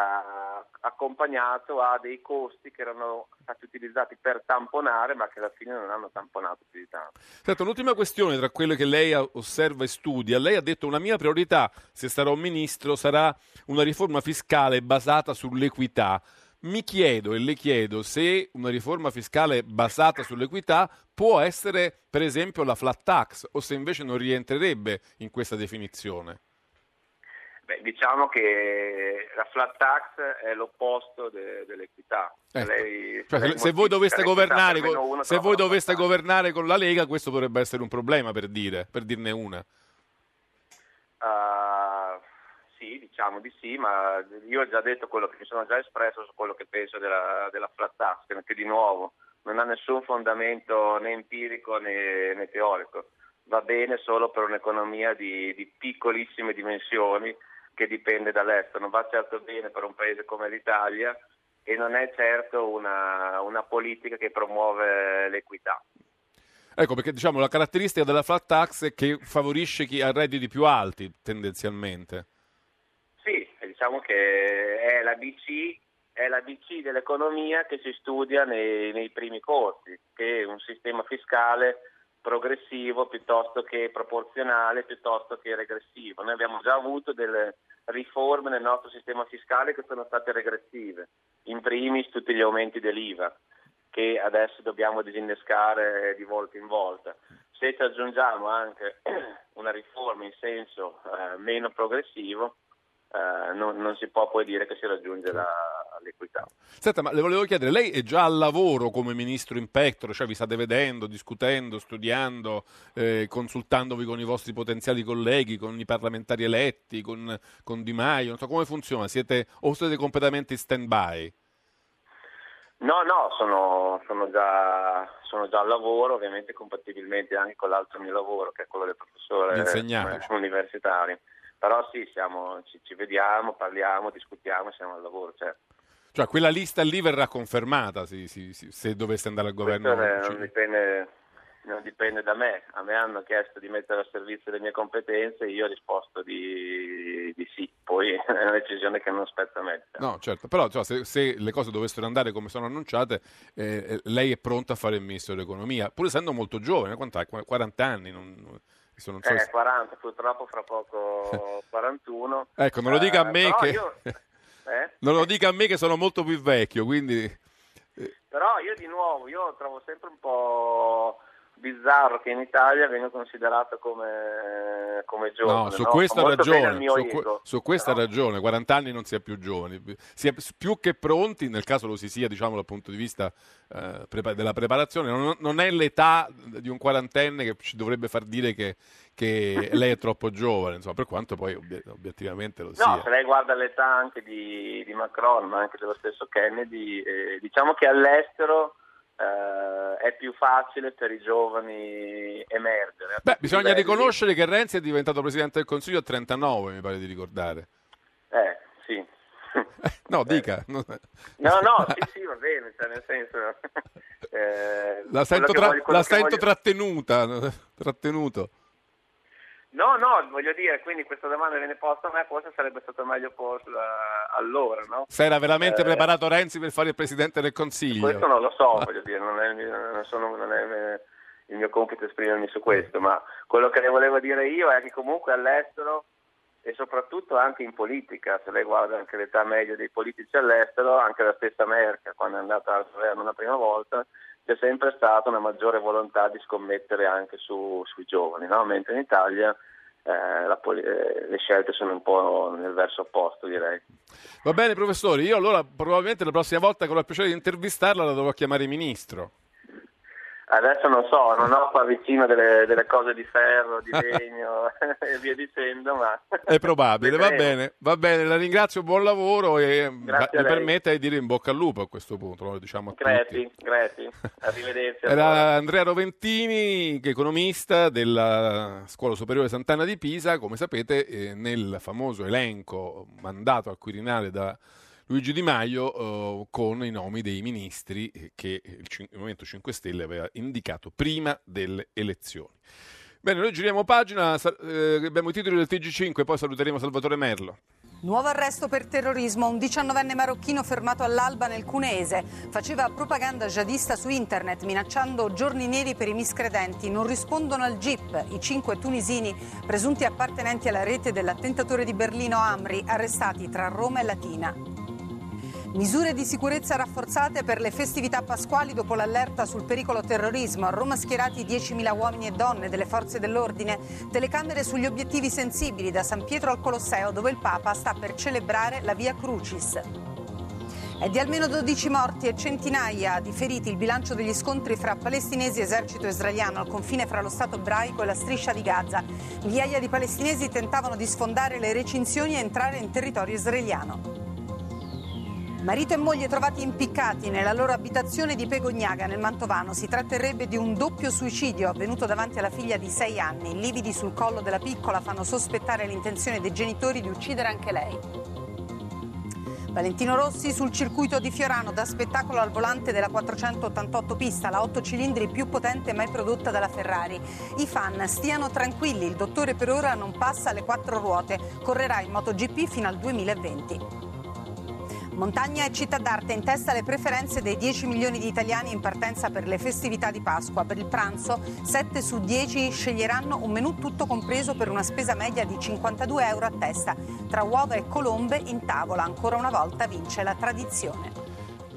S13: accompagnato a dei costi che erano stati utilizzati per tamponare ma che alla fine non hanno tamponato più di tanto.
S5: Certo, un'ultima questione tra quelle che lei osserva e studia. Lei ha detto una mia priorità, se sarò ministro, sarà una riforma fiscale basata sull'equità. Mi chiedo e le chiedo se una riforma fiscale basata sull'equità può essere per esempio la flat tax o se invece non rientrerebbe in questa definizione.
S13: Beh, diciamo che la flat tax è l'opposto de- dell'equità.
S5: Ecco. Lei, cioè, se, voi doveste, governare con, se voi doveste governare con la Lega, questo potrebbe essere un problema per, dire, per dirne una.
S13: Uh, sì, diciamo di sì, ma io ho già detto quello che mi sono già espresso su quello che penso della, della flat tax, che di nuovo non ha nessun fondamento né empirico né, né teorico. Va bene solo per un'economia di, di piccolissime dimensioni che dipende dall'estero, non va certo bene per un paese come l'Italia e non è certo una, una politica che promuove l'equità.
S5: Ecco, perché diciamo la caratteristica della flat tax è che favorisce chi ha redditi più alti tendenzialmente.
S13: Diciamo che è la BC, è la BC dell'economia che si studia nei, nei primi corsi, che è un sistema fiscale progressivo piuttosto che proporzionale, piuttosto che regressivo. Noi abbiamo già avuto delle riforme nel nostro sistema fiscale che sono state regressive, in primis tutti gli aumenti dell'IVA che adesso dobbiamo disinnescare di volta in volta. Se ci aggiungiamo anche una riforma in senso eh, meno progressivo, eh, non, non, si può poi dire che si raggiunge la, l'equità.
S5: Senta, ma le volevo chiedere, lei è già al lavoro come ministro in pectore, cioè vi state vedendo, discutendo, studiando, eh, consultandovi con i vostri potenziali colleghi, con i parlamentari eletti, con, con Di Maio, non so come funziona, siete, o siete completamente in stand-by?
S13: No, no, sono, sono, già, sono, già, al lavoro, ovviamente compatibilmente anche con l'altro mio lavoro, che è quello del professore universitario. Però sì, siamo, ci, ci, vediamo, parliamo, discutiamo, siamo al lavoro, certo.
S5: Cioè quella lista lì verrà confermata sì, sì, sì, se dovesse andare al governo?
S13: Questo non dipende, non dipende, da me. A me hanno chiesto di mettere a servizio le mie competenze e io ho risposto di, di sì. Poi è una decisione che non spetta a me.
S5: No, certo. Però cioè, se, se, le cose dovessero andare come sono annunciate, eh, eh lei è pronta a fare il ministro dell'economia, pur essendo molto giovane, quant'ha? 40 anni? Non
S13: non so eh, se... 40, purtroppo fra poco 41.
S5: ecco, non lo dica a me
S13: eh,
S5: che...
S13: Io, Eh?
S5: Non lo dica a me che sono molto più vecchio, quindi...
S13: Però io di nuovo, io trovo sempre un po' bizzarro che in Italia venga considerato come, come giovane.
S5: No, su
S13: no?
S5: questa
S13: molto
S5: ragione, su,
S13: ego.
S5: su questa ragione, 40 anni non si è più giovani, si è più che pronti, nel caso lo si sia, diciamo dal punto di vista eh, prepa- della preparazione, non, non è l'età di un quarantenne che ci dovrebbe far dire che, che lei è troppo giovane, insomma, per quanto poi obie- obiettivamente lo
S13: No,
S5: sia.
S13: se lei guarda l'età anche di, di Macron, ma anche dello stesso Kennedy, eh, diciamo che all'estero eh, è più facile per i giovani emergere.
S5: Beh, bisogna
S13: Belli.
S5: riconoscere che Renzi è diventato Presidente del Consiglio a 39, mi pare di ricordare.
S13: Eh, sì.
S5: No, dica. no.
S13: No, no, sì, sì, va bene, cioè nel senso... eh,
S5: La sento, tra-
S13: voglio-
S5: la sento trattenuta, trattenuto.
S13: No, no, voglio dire, quindi questa domanda viene posta a me, forse sarebbe stato meglio posta allora, no?
S5: Se era veramente
S13: Eh,
S5: preparato Renzi per fare il Presidente del Consiglio.
S13: Questo non lo so, voglio dire, non è, non sono- non è il- il mio compito esprimermi su questo, ma quello che le volevo dire io è che comunque all'estero e soprattutto anche in politica, se lei guarda anche l'età media dei politici all'estero, anche la stessa Merkel quando è andata al governo una prima volta, c'è sempre stata una maggiore volontà di scommettere anche su- sui giovani, no? mentre in Italia eh, poli- eh, le scelte sono un po' nel verso opposto direi.
S5: Va bene, professore, io allora probabilmente la prossima volta che ho il piacere di intervistarla la dovrò chiamare ministro.
S13: Adesso non so, non ho qua vicino delle, delle cose di ferro, di legno e via dicendo, ma...
S5: È probabile, va bene, va bene, la ringrazio, buon lavoro e mi permetta di dire in bocca al lupo a questo punto, lo diciamo a tutti.
S13: Grazie, grazie. Arrivederci.
S5: Era Andrea Roventini, economista della Scuola Superiore Sant'Anna di Pisa, come sapete eh, nel famoso elenco mandato al Quirinale da Luigi Di Maio eh, con i nomi dei ministri eh, che il, cin- il Movimento 5 Stelle aveva indicato prima delle elezioni. Bene, noi giriamo pagina, eh, abbiamo i titoli del TG5, poi saluteremo Salvatore Merlo.
S14: Nuovo arresto per terrorismo, un diciannovenne marocchino fermato all'alba nel Cuneese. Faceva propaganda jihadista su internet minacciando giorni neri per i miscredenti. Non rispondono al GIP. I cinque tunisini presunti appartenenti alla rete dell'attentatore di Berlino Amri, arrestati tra Roma e Latina. Misure di sicurezza rafforzate per le festività pasquali dopo l'allerta sul pericolo terrorismo. A Roma schierati 10.000 uomini e donne delle forze dell'ordine. Telecamere sugli obiettivi sensibili da San Pietro al Colosseo dove il Papa sta per celebrare la Via Crucis. È di almeno 12 morti e centinaia di feriti il bilancio degli scontri fra palestinesi e esercito israeliano al confine fra lo Stato ebraico e la striscia di Gaza. Migliaia di palestinesi tentavano di sfondare le recinzioni e entrare in territorio israeliano. Marito e moglie trovati impiccati nella loro abitazione di Pegognaga nel Mantovano. Si tratterebbe di un doppio suicidio avvenuto davanti alla figlia di sei anni. I lividi sul collo della piccola fanno sospettare l'intenzione dei genitori di uccidere anche lei. Valentino Rossi sul circuito di Fiorano da spettacolo al volante della 488 pista, la 8 cilindri più potente mai prodotta dalla Ferrari. I fan stiano tranquilli, il dottore per ora non passa alle quattro ruote, correrà in MotoGP fino al 2020. Montagna e città d'arte in testa le preferenze dei 10 milioni di italiani in partenza per le festività di Pasqua. Per il pranzo 7 su 10 sceglieranno un menù tutto compreso per una spesa media di 52 euro a testa. Tra uova e colombe in tavola ancora una volta vince la tradizione.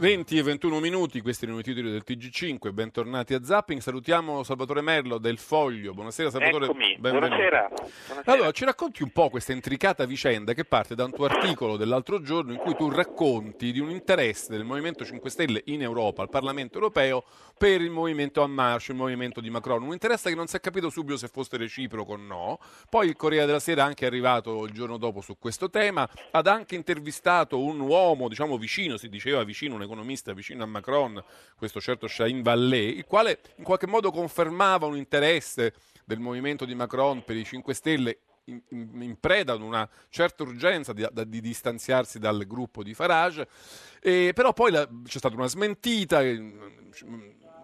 S5: 20 e 21 minuti, questi erano i titoli del TG5, bentornati a Zapping, salutiamo Salvatore Merlo del Foglio, buonasera Salvatore.
S15: Eccomi, buonasera. Buonasera.
S5: Allora, ci racconti un po' questa intricata vicenda che parte da un tuo articolo dell'altro giorno in cui tu racconti di un interesse del Movimento 5 Stelle in Europa, al Parlamento europeo, per il movimento En Marche, il movimento di Macron. Un interesse che non si è capito subito se fosse reciproco o no. Poi il Corriere della Sera è anche arrivato il giorno dopo su questo tema, ha anche intervistato un uomo, diciamo vicino, si diceva vicino, un economista vicino a Macron, questo certo Shahin Vallée, il quale in qualche modo confermava un interesse del movimento di Macron per i 5 Stelle in, in- in preda ad una certa urgenza di, da- di distanziarsi dal gruppo di Farage, E però poi la- c'è stata una smentita,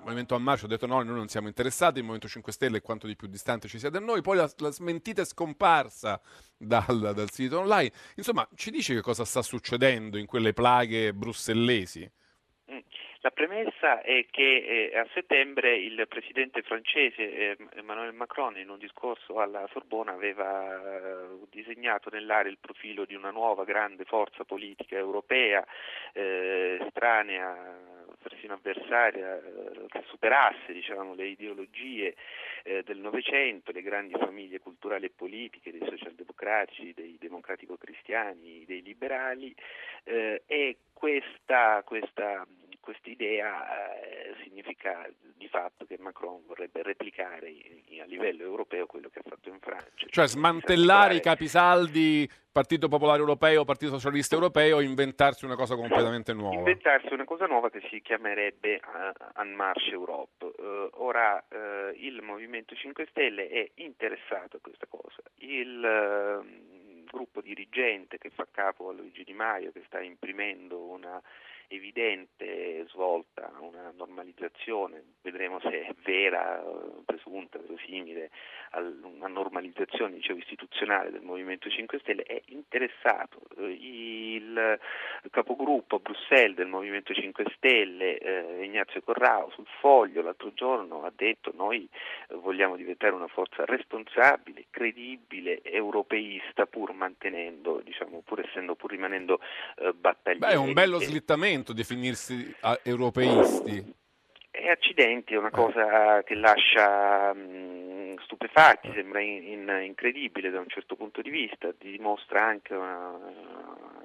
S5: Movimento a Marcia ha detto no, noi non siamo interessati, il Movimento 5 Stelle è quanto di più distante ci sia da noi, poi la, la smentita è scomparsa dal, dal sito online, insomma ci dice che cosa sta succedendo in quelle plaghe brussellesi?
S15: La premessa è che eh, a settembre il presidente francese eh, Emmanuel Macron in un discorso alla Sorbona aveva eh, disegnato nell'area il profilo di una nuova grande forza politica europea eh, estranea persino avversaria eh, che superasse diciamo, le ideologie eh, del Novecento, le grandi famiglie culturali e politiche dei socialdemocratici, dei democratico-cristiani, dei liberali e questa, questa idea eh, significa di fatto che Macron vorrebbe replicare in, a livello europeo quello che ha fatto in Francia.
S5: Cioè smantellare i capisaldi Partito Popolare Europeo, Partito Socialista Europeo, inventarsi una cosa completamente nuova.
S15: Inventarsi una cosa nuova che si chiamerebbe uh, En Marche Europe. Uh, ora uh, il Movimento 5 Stelle è interessato a questa cosa. Il uh, gruppo dirigente che fa capo a Luigi Di Maio, che sta imprimendo una evidente svolta, una normalizzazione, vedremo se è vera, presunta, verosimile, una normalizzazione dicevo, istituzionale del Movimento 5 Stelle, è interessato. Il capogruppo a Bruxelles del Movimento 5 Stelle, eh, Ignazio Corrao, sul foglio l'altro giorno ha detto noi vogliamo diventare una forza responsabile, credibile, europeista, pur mantenendo, diciamo, pur essendo, pur rimanendo eh, battaglieri.
S5: Beh, è un bello slittamento momento definirsi europeisti.
S15: E accidenti è una cosa che lascia mh, stupefatti, sembra in, in, incredibile da un certo punto di vista, dimostra anche una,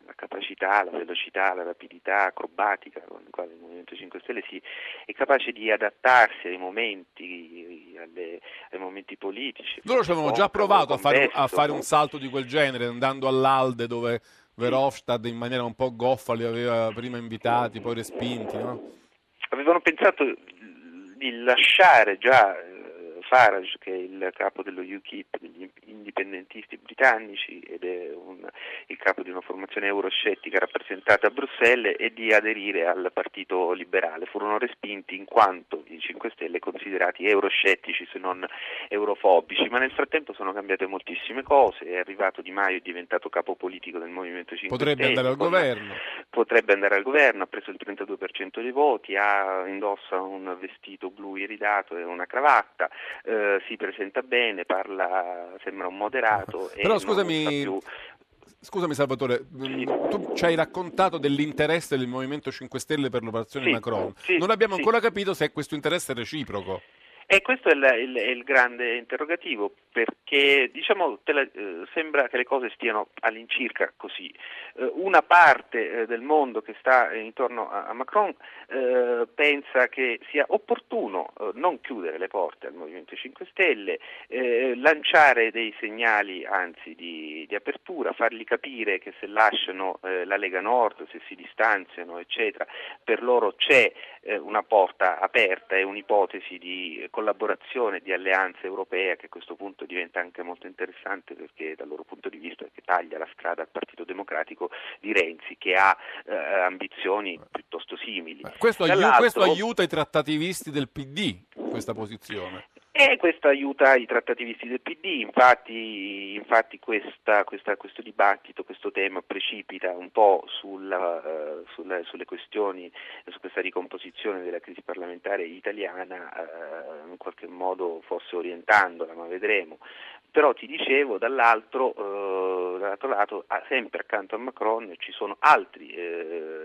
S15: la capacità, la velocità, la rapidità acrobatica con la quale il Movimento 5 Stelle si, è capace di adattarsi ai momenti, alle, ai momenti politici.
S5: Loro ci avevano già provato a fare, a fare un salto di quel genere andando all'Alde dove Verhofstadt in maniera un po' goffa li aveva prima invitati, poi respinti, no?
S15: Avevano pensato di lasciare già Farage, che è il capo dello UKIP, degli britannici ed è un, il capo di una formazione euroscettica rappresentata a Bruxelles, e di aderire al Partito Liberale. Furono respinti in quanto i 5 Stelle considerati euroscettici se non eurofobici, ma nel frattempo sono cambiate moltissime cose, è arrivato Di Maio, è diventato capo politico del Movimento 5
S5: potrebbe
S15: Stelle.
S5: Potrebbe andare al governo.
S15: Potrebbe andare al governo, ha preso il 32% dei voti, ha, indossa un vestito blu iridato e una cravatta, eh, si presenta bene, parla, sembra un moderato.
S5: Però scusami, Scusami Salvatore, sì. tu ci hai raccontato dell'interesse del Movimento 5 Stelle per l'operazione
S15: sì,
S5: Macron.
S15: Sì,
S5: non abbiamo ancora capito se questo interesse è reciproco.
S15: E questo è il, il, il, grande interrogativo, perché diciamo, la, eh, sembra che le cose stiano all'incirca così. Eh, una parte eh, del mondo che sta intorno a, a Macron eh, pensa che sia opportuno eh, non chiudere le porte al Movimento 5 Stelle, eh, lanciare dei segnali anzi di, di, apertura, fargli capire che se lasciano la Lega Nord, se si distanziano, eccetera, per loro c'è una porta aperta e un'ipotesi di collaborazione, di alleanza europea che a questo punto diventa anche molto interessante perché dal loro punto di vista che taglia la strada al Partito Democratico di Renzi che ha eh, ambizioni piuttosto simili.
S5: Questo, aiuta, questo aiuta i trattativisti del PD, questa posizione.
S15: E questo aiuta i trattativisti del PD, infatti, infatti questa, questa, questo dibattito, questo tema precipita un po' sulla, uh, sulla, sulle questioni, su questa ricomposizione della crisi parlamentare italiana, uh, in qualche modo forse orientandola, ma vedremo. Però ti dicevo, dall'altro, uh, dall'altro lato, sempre accanto a Macron ci sono altri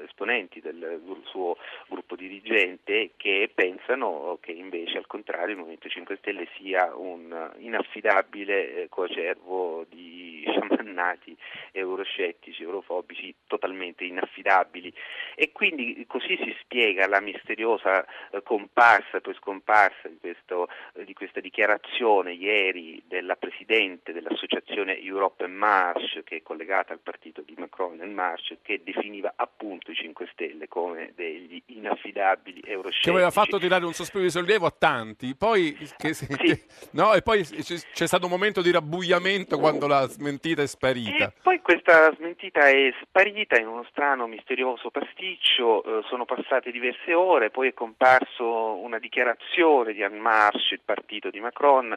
S15: esponenti del suo gruppo dirigente che pensano che invece al contrario il Movimento 5 Stelle sia un inaffidabile eh, coacervo di sciamannati euroscettici, eurofobici, totalmente inaffidabili. E quindi così si spiega la misteriosa eh, comparsa, poi scomparsa di, questo, eh, di questa dichiarazione ieri della Presidente dell'Associazione Europe en Marche, che è collegata al partito di Macron en Marche, che definiva appunto i 5 Stelle come degli inaffidabili euroscettici.
S5: Che aveva fatto tirare un sospiro di sollievo a tanti, poi che, sì. che, no, e poi c'è stato un momento di rabbugliamento quando la smentita è sparita.
S15: E poi questa smentita è sparita in uno strano, misterioso pasticcio, eh, sono passate diverse ore, poi è comparso una dichiarazione di En Marche, il partito di Macron,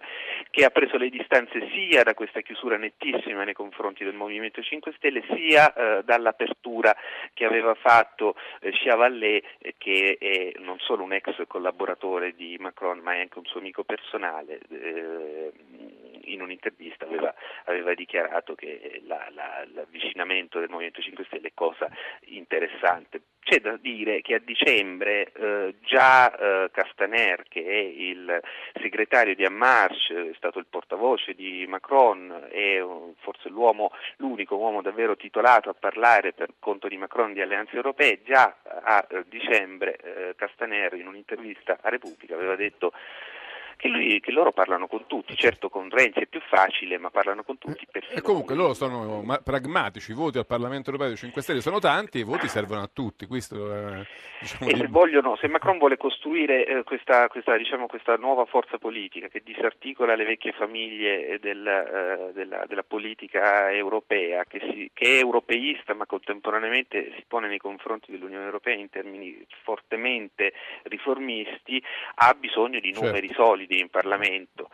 S15: che ha preso le distanze sia da questa chiusura nettissima nei confronti del Movimento 5 Stelle, sia eh, dall'apertura che aveva fatto eh, Chiavallet, eh, che è non solo un ex collaboratore di Macron, ma è anche un suo amico personale. Eh, in un'intervista aveva, aveva dichiarato che la, la, l'avvicinamento del Movimento 5 Stelle è cosa interessante. C'è da dire che a dicembre eh, già eh, Castaner, che è il segretario di Amarche, è stato il portavoce di Macron, è forse l'unico uomo davvero titolato a parlare per conto di Macron di alleanze europee, già a dicembre eh, Castaner in un'intervista a Repubblica aveva detto che, lui, che, loro parlano con tutti, certo con Renzi è più facile, ma parlano con tutti.
S5: E comunque loro sono pragmatici, i voti al Parlamento europeo dei 5 Stelle sono tanti e i voti servono a tutti. Questo,
S15: eh, diciamo, e se, vogliono, se, Macron vuole costruire eh, questa, questa, diciamo, questa, nuova forza politica che disarticola le vecchie famiglie del, eh, della, della, politica europea, che, si, che, è europeista ma contemporaneamente si pone nei confronti dell'Unione Europea in termini fortemente riformisti, ha bisogno di numeri certo. solidi in Parlamento.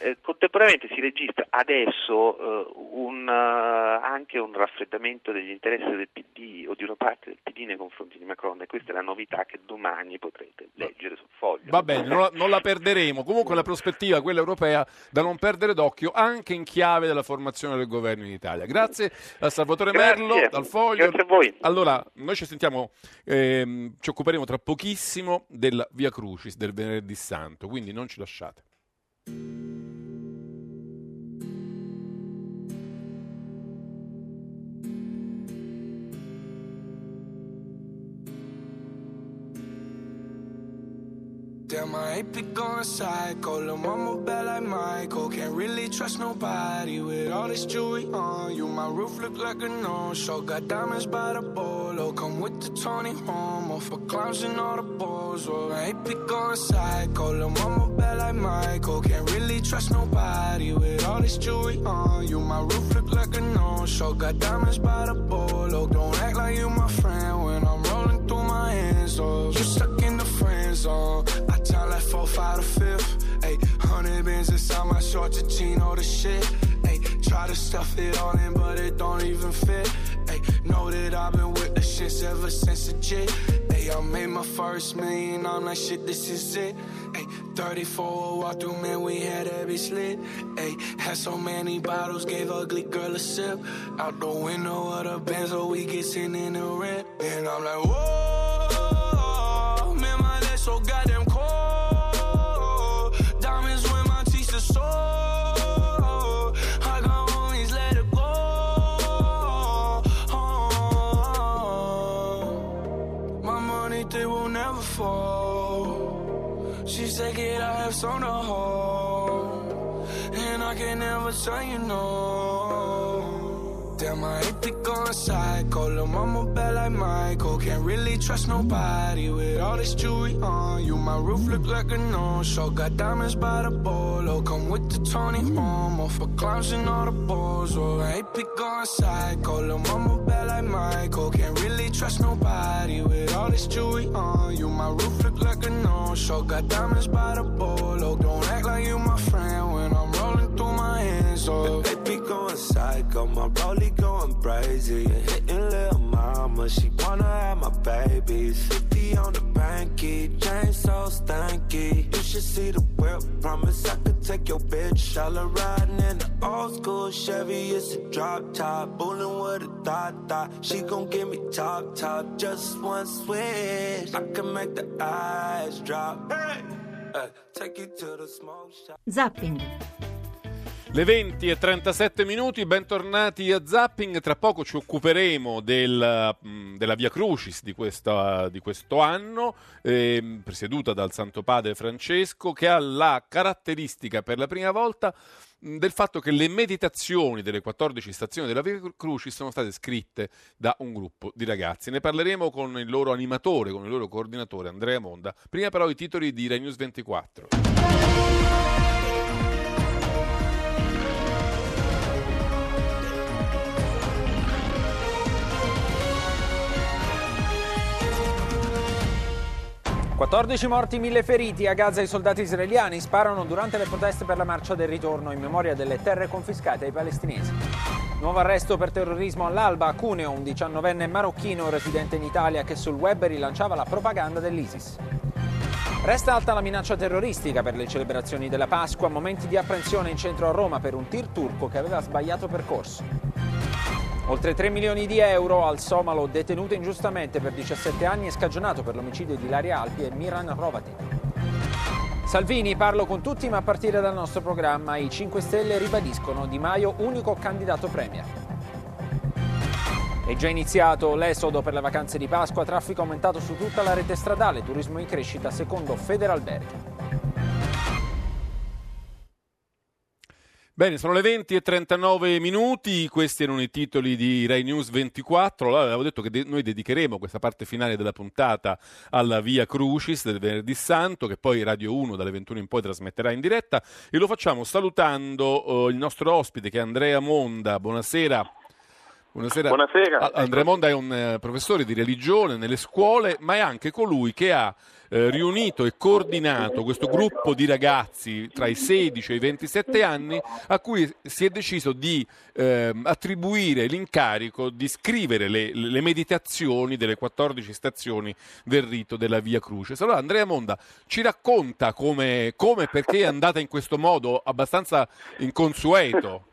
S15: Eh, contemporaneamente si registra adesso eh, un, uh, anche un raffreddamento degli interessi del PD o di una parte del PD nei confronti di Macron e questa è la novità che domani potrete leggere sul foglio.
S5: Va bene, non la, non la perderemo. Comunque la prospettiva, quella europea, da non perdere d'occhio anche in chiave della formazione del governo in Italia. Grazie a Salvatore
S15: Grazie.
S5: Merlo, dal foglio.
S15: Grazie a voi.
S5: Allora, noi ci sentiamo, ehm, ci occuperemo tra pochissimo della Via Crucis, del Venerdì Santo, quindi non ci lasciate Шат.
S16: thank you ain't be going psycho. Lil' mama bad like Michael. Can't really trust nobody with all this jewelry on you. My roof look like a no-show. Got diamonds by the bolo. Come with the Tony Homo for clowns and all the balls. Well, I ain't be going psycho. Lil' mama bad like Michael. Can't really trust nobody with all this jewelry on you. My roof look like a no-show. Got diamonds by the bolo. Five to fifth. Ayy, hundred bins inside my short to All the shit. Ayy, try to stuff it all in, but it don't even fit. Ayy, know that I've been with the shits ever since the jit. Ayy, I made my first million, I'm like, shit, this is it. Ayy, 34 walk through, man, we had every slit. Ayy, had so many bottles, gave ugly girl a sip. Out the window of the Benz, so we get in the rent. And I'm like, whoa, man, my legs so goddamn lives on the whole, and I can never say you no. Damn, I hate to go psycho. Lil' mama bad like Michael. Can't really trust nobody with all this jewelry on you. My roof look like a no-show. Got diamonds by the bolo. Come with the Tony Homo for clowns and all the balls. Oh, I hate to go psycho. Lil' mama bad like Michael. Can't really trust nobody with all this jewelry on you. My roof look like a no-show. Got diamonds by the bolo. Don't act like you my friend I'm rolling through my hands.
S17: They be going psycho. My rollie going crazy. Hitting little mama. She wanna have my babies. 50 on the banky. Chain so stanky. You should see the whip. Promise I could take your bitch. All her riding in the old school Chevy. It's a drop top. Bullin' with a thought thought. She gon' give me top top. Just one switch. I can make the eyes drop. Hey! Uh.
S4: Zapping.
S5: Le 20 e 37 minuti, bentornati a Zapping. Tra poco ci occuperemo del, della Via Crucis di, questa, di questo anno, eh, presieduta dal Santo Padre Francesco, che ha la caratteristica per la prima volta del fatto che le meditazioni delle 14 stazioni della Via Crucis sono state scritte da un gruppo di ragazzi. Ne parleremo con il loro animatore, con il loro coordinatore Andrea Monda. Prima però i titoli di Rai News 24.
S18: 14 morti, 1000 feriti. A Gaza i soldati israeliani sparano durante le proteste per la marcia del ritorno in memoria delle terre confiscate ai palestinesi. Nuovo arresto per terrorismo all'alba a Cuneo, un diciannovenne marocchino residente in Italia che sul web rilanciava la propaganda dell'ISIS. Resta alta la minaccia terroristica per le celebrazioni della Pasqua, momenti di apprensione in centro a Roma per un tir turco che aveva sbagliato percorso. Oltre 3 milioni di euro al somalo detenuto ingiustamente per 17 anni e scagionato per l'omicidio di Ilaria Alpi e Miran Rovati. Salvini, parlo con tutti, ma a partire dal nostro programma i 5 Stelle ribadiscono Di Maio unico candidato premier. È già iniziato l'esodo per le vacanze di Pasqua, traffico aumentato su tutta la rete stradale, turismo in crescita secondo Federalberghi.
S5: Bene, sono le 20 e 39 minuti, questi erano i titoli di Rai News 24, allora, avevo detto che de- noi dedicheremo questa parte finale della puntata alla Via Crucis del venerdì santo, che poi Radio 1 dalle 21 in poi trasmetterà in diretta, e lo facciamo salutando uh, il nostro ospite che è Andrea Monda, buonasera. Buonasera.
S19: Buonasera.
S5: Andrea Monda è un eh, professore di religione nelle scuole, ma è anche colui che ha eh, riunito e coordinato questo gruppo di ragazzi tra i 16 e i 27 anni a cui si è deciso di eh, attribuire l'incarico di scrivere le, le, meditazioni delle 14 stazioni del rito della Via Crucis. Allora Andrea Monda ci racconta come e perché è andata in questo modo abbastanza inconsueto.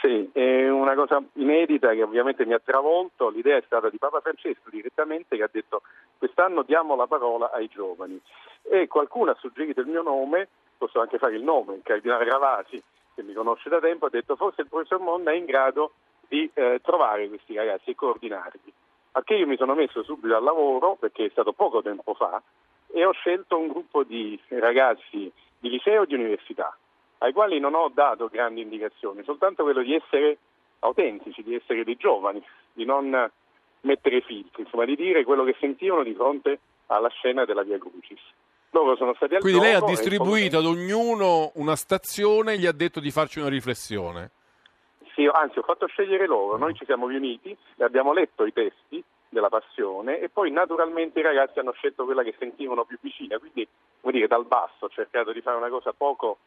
S19: Sì, è una cosa inedita che ovviamente mi ha travolto, l'idea è stata di Papa Francesco direttamente che ha detto quest'anno diamo la parola ai giovani e qualcuno ha suggerito il mio nome, posso anche fare il nome, il Cardinale Ravasi che mi conosce da tempo ha detto forse il professor Monna è in grado di eh, trovare questi ragazzi e coordinarli. A che io mi sono messo subito al lavoro perché è stato poco tempo fa e ho scelto un gruppo di ragazzi di liceo e di università ai quali non ho dato grandi indicazioni, soltanto quello di essere autentici, di essere dei giovani, di non mettere filtri, insomma di dire quello che sentivano di fronte alla scena della Via Crucis. Loro sono stati al
S5: Quindi lei ha distribuito ad ognuno una stazione e gli ha detto di farci una riflessione.
S19: Sì, anzi ho fatto scegliere loro, noi ci siamo riuniti e abbiamo letto i testi della passione e poi naturalmente i ragazzi hanno scelto quella che sentivano più vicina, quindi vuol dire dal basso ho cercato di fare una cosa poco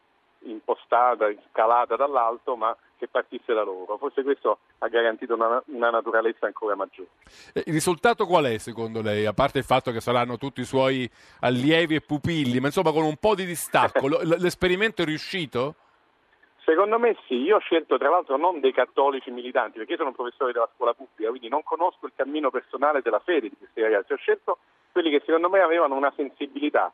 S19: impostata, scalata dall'alto, ma che partisse da loro. Forse questo ha garantito una, una naturalezza ancora maggiore.
S5: Il risultato qual è secondo lei? A parte il fatto che saranno tutti i suoi allievi e pupilli, ma insomma con un po' di distacco, l'esperimento è riuscito?
S19: Secondo me sì, io ho scelto tra l'altro non dei cattolici militanti, perché io sono un professore della scuola pubblica, quindi non conosco il cammino personale della fede di questi ragazzi, ho scelto quelli che secondo me avevano una sensibilità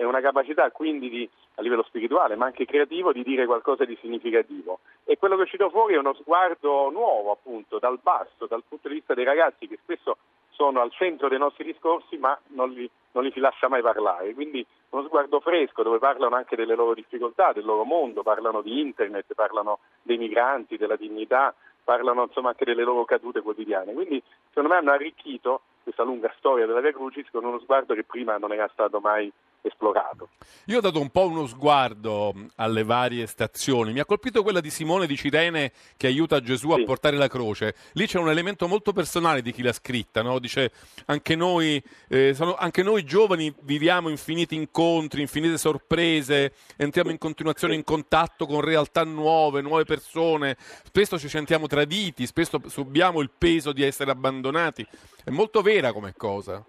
S19: e una capacità quindi di, a livello spirituale ma anche creativo di dire qualcosa di significativo. E quello che è uscito fuori è uno sguardo nuovo appunto dal basso, dal punto di vista dei ragazzi che spesso sono al centro dei nostri discorsi ma non li, non li si lascia mai parlare. Quindi uno sguardo fresco dove parlano anche delle loro difficoltà, del loro mondo, parlano di internet, parlano dei migranti, della dignità, parlano insomma anche delle loro cadute quotidiane. Quindi secondo me hanno arricchito questa lunga storia della Via Crucis con uno sguardo che prima non era stato mai esplorato.
S5: Io ho dato un po' uno sguardo alle varie stazioni, mi ha colpito quella di Simone di Cirene che aiuta Gesù sì. a portare la croce. Lì c'è un elemento molto personale di chi l'ha scritta, no? dice anche noi, eh, sono, anche noi giovani viviamo infiniti incontri, infinite sorprese, entriamo in continuazione in contatto con realtà nuove, nuove persone, spesso ci sentiamo traditi, spesso subiamo il peso di essere abbandonati. È molto vera come cosa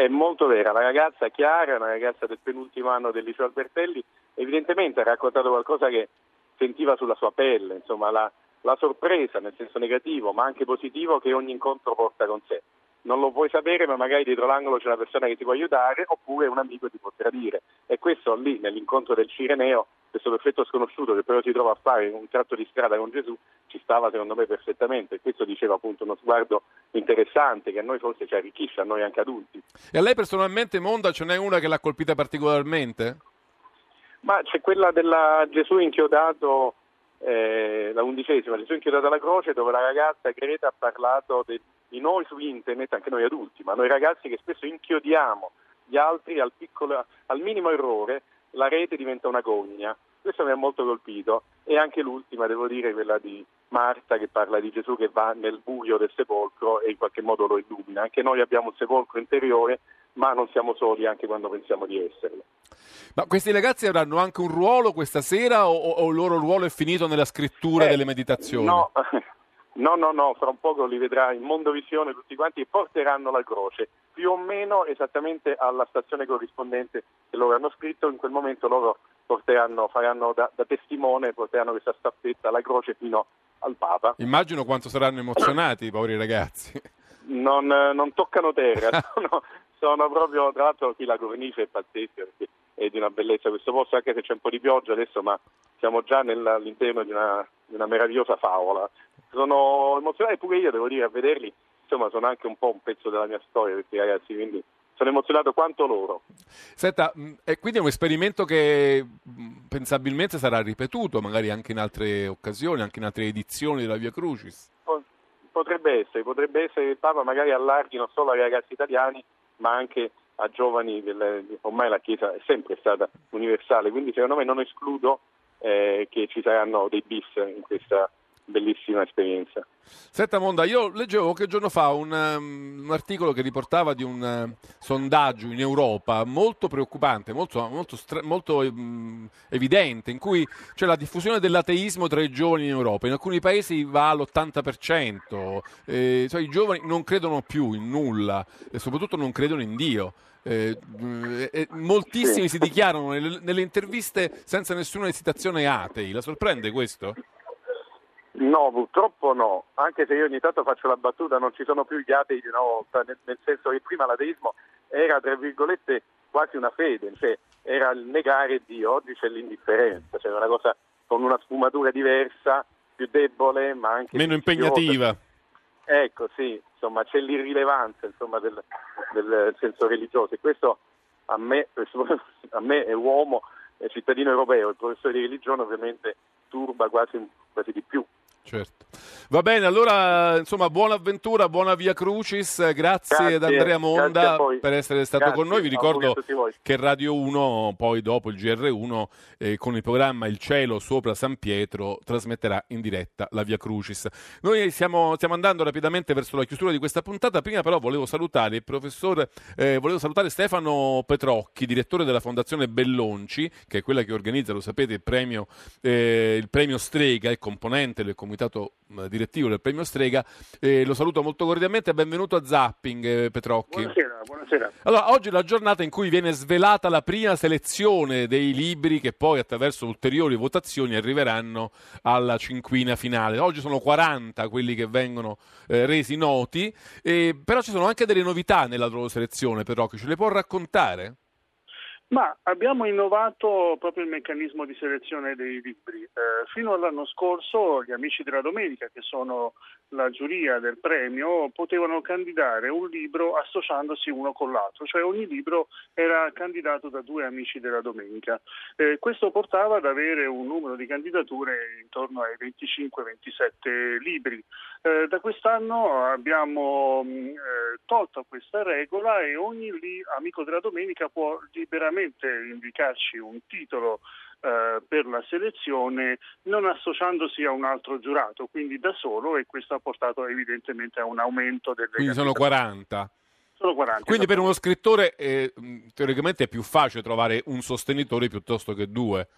S19: è molto vera, la ragazza Chiara, una ragazza del penultimo anno del liceo Albertelli, evidentemente ha raccontato qualcosa che sentiva sulla sua pelle, insomma la, la sorpresa nel senso negativo ma anche positivo che ogni incontro porta con sé. Non lo puoi sapere ma magari dietro l'angolo c'è una persona che ti può aiutare oppure un amico ti può tradire e questo lì nell'incontro del Cireneo questo perfetto sconosciuto che però si trova a fare un tratto di strada con Gesù ci stava secondo me perfettamente e questo diceva appunto uno sguardo interessante che a noi forse ci arricchisce, a noi anche adulti.
S5: E a lei personalmente Monda ce n'è una che l'ha colpita particolarmente?
S19: Ma c'è quella del Gesù inchiodato, eh, la undicesima, Gesù inchiodato alla croce dove la ragazza Greta ha parlato de, di noi su internet, anche noi adulti, ma noi ragazzi che spesso inchiodiamo gli altri al, piccolo, al minimo errore la rete diventa una gogna. Questo mi ha molto colpito e anche l'ultima, devo dire, quella di Marta che parla di Gesù che va nel buio del sepolcro e in qualche modo lo illumina. Anche noi abbiamo un sepolcro interiore, ma non siamo soli anche quando pensiamo di esserlo.
S5: Ma questi ragazzi avranno anche un ruolo questa sera o, o il loro ruolo è finito nella scrittura
S19: eh,
S5: delle meditazioni?
S19: No, No, no, no, fra un poco li vedrà in Mondovisione tutti quanti e porteranno la croce, più o meno esattamente alla stazione corrispondente che loro hanno scritto, in quel momento loro porteranno, faranno da, da testimone, porteranno questa staffetta, la croce fino al Papa.
S5: Immagino quanto saranno emozionati i poveri ragazzi.
S19: Non, non toccano terra, sono, sono, proprio, tra l'altro qui la cornice è pazzesca perché è di una bellezza questo posto, anche se c'è un po' di pioggia adesso, ma siamo già all'interno di una, di una meravigliosa favola sono emozionato pure io, devo dire, a vederli, insomma sono anche un po' un pezzo della mia storia questi ragazzi, quindi sono emozionato quanto loro.
S5: Senta, e quindi è un esperimento che pensabilmente sarà ripetuto, magari anche in altre occasioni, anche in altre edizioni della Via Crucis?
S19: Potrebbe essere, potrebbe essere che il Papa magari allarghi non solo ai ragazzi italiani, ma anche a giovani, delle, ormai la Chiesa è sempre stata universale, quindi secondo me non escludo eh, che ci saranno dei bis in questa bellissima esperienza.
S5: Senta Monda, io leggevo qualche giorno fa un, um, un articolo che riportava di un uh, sondaggio in Europa molto preoccupante, molto, molto, stra- molto um, evidente, in cui c'è la diffusione dell'ateismo tra i giovani in Europa. In alcuni paesi va all'80%, eh, cioè i giovani non credono più in nulla e soprattutto non credono in Dio. Eh, eh, moltissimi sì. si dichiarano nelle, nelle interviste senza nessuna esitazione atei. La sorprende questo?
S19: No, purtroppo no, anche se io ogni tanto faccio la battuta, non ci sono più gli atei di una volta, nel, nel senso che prima l'ateismo era, tra virgolette, quasi una fede, cioè era il negare Dio, oggi c'è l'indifferenza, cioè una cosa con una sfumatura diversa, più debole, ma anche...
S5: Meno impegnativa.
S19: Ecco, sì, insomma c'è l'irrilevanza insomma, del, del, senso religioso e questo a me, a me è uomo, è cittadino europeo, il professore di religione ovviamente turba quasi, quasi di più.
S5: Certo. Va bene, allora insomma buona avventura, buona via Crucis, grazie, grazie ad Andrea Monda per essere stato
S19: grazie,
S5: con noi. Vi ricordo che Radio 1, poi dopo il GR1, eh, con il programma Il cielo sopra San Pietro, trasmetterà in diretta la via Crucis. Noi stiamo, stiamo andando rapidamente verso la chiusura di questa puntata, prima però volevo salutare il professor, eh, volevo salutare Stefano Petrocchi, direttore della Fondazione Bellonci, che è quella che organizza, lo sapete, il premio, eh, il premio Strega, il componente del comitato direttivo del premio Strega. Eh, lo saluto molto cordialmente. Benvenuto a Zapping, eh, Petrocchi.
S20: Buonasera, buonasera.
S5: Allora, oggi è la giornata in cui viene svelata la prima selezione dei libri che poi, attraverso ulteriori votazioni, arriveranno alla cinquina finale. Oggi sono 40 quelli che vengono eh, resi noti, però ci sono anche delle novità nella loro selezione, Petrocchi. Ce le può raccontare?
S20: Ma abbiamo innovato proprio il meccanismo di selezione dei libri. Eh, fino all'anno scorso gli amici della domenica, che sono la giuria del premio, potevano candidare un libro associandosi uno con l'altro, cioè ogni libro era candidato da due amici della domenica. Eh, questo portava ad avere un numero di candidature intorno ai 25-27 libri. Eh, da quest'anno abbiamo mh, eh, tolto questa regola e ogni li- amico della domenica può liberamente indicarci un titolo eh, per la selezione non associandosi a un altro giurato, quindi da solo e questo ha portato evidentemente a un aumento delle
S5: Quindi sono 40.
S20: Sono 40.
S5: Quindi per uno scrittore eh, teoricamente è più facile trovare un sostenitore piuttosto che due.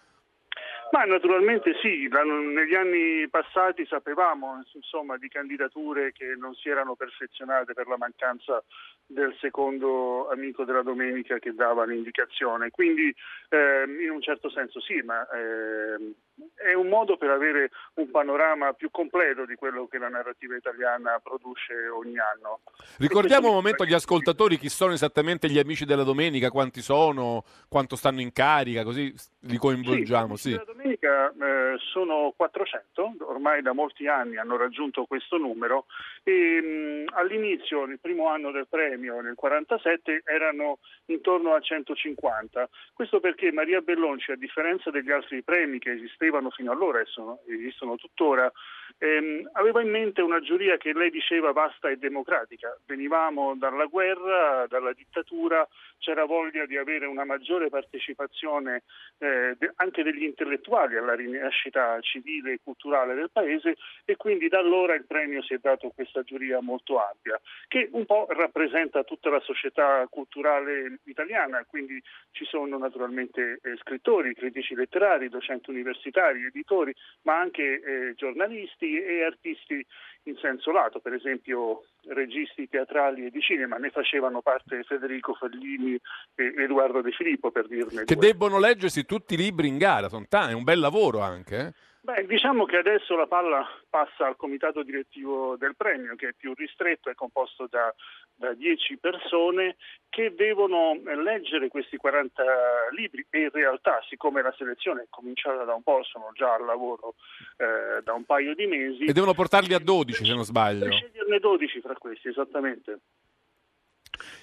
S20: Ma naturalmente sì, negli anni passati sapevamo insomma, di candidature che non si erano perfezionate per la mancanza del secondo amico della domenica che dava l'indicazione, quindi eh, in un certo senso sì, ma eh, è un modo per avere un panorama più completo di quello che la narrativa italiana produce ogni anno.
S5: Ricordiamo un momento agli ascoltatori chi sono esattamente gli amici della domenica, quanti sono, quanto stanno in carica, così li coinvolgiamo.
S20: Sì, sì. domenica eh, sono 400, ormai da molti anni hanno raggiunto questo numero e mh, all'inizio, nel primo anno del premio, nel 47, erano intorno a 150. Questo perché Maria Bellonci, a differenza degli altri premi che esistevano fino allora e sono, esistono tuttora, ehm, aveva in mente una giuria che lei diceva vasta e democratica. Venivamo dalla guerra, dalla dittatura, c'era voglia di avere una maggiore partecipazione eh, anche degli intellettuali alla rinascita civile e culturale del paese e quindi da allora il premio si è dato questa giuria molto ampia che un po' rappresenta tutta la società culturale italiana, quindi ci sono naturalmente eh, scrittori, critici letterari, docenti universitari, editori, ma anche eh, giornalisti e artisti in senso lato, per esempio registi teatrali e di cinema, ne facevano parte Federico Fellini e Edoardo De Filippo per dirne
S5: Che
S20: due.
S5: debbono leggersi tutti i libri in gara, sono tanti, è un bel lavoro anche. eh?
S20: Beh, diciamo che adesso la palla passa al comitato direttivo del premio, che è più ristretto, è composto da, da 10 persone che devono leggere questi 40 libri e in realtà, siccome la selezione è cominciata da un po', sono già al lavoro eh, da un paio di mesi,
S5: E devono portarli a 12 se non sbaglio.
S20: sceglierne 12 fra questi, esattamente.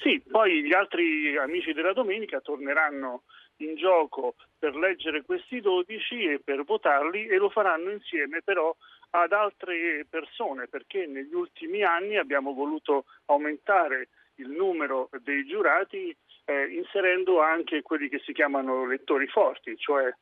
S20: Sì, poi gli altri amici della domenica torneranno in gioco per leggere questi 12 e per votarli e lo faranno insieme però ad altre persone perché negli ultimi anni abbiamo voluto aumentare il numero dei giurati eh, inserendo anche quelli che si chiamano lettori forti, cioè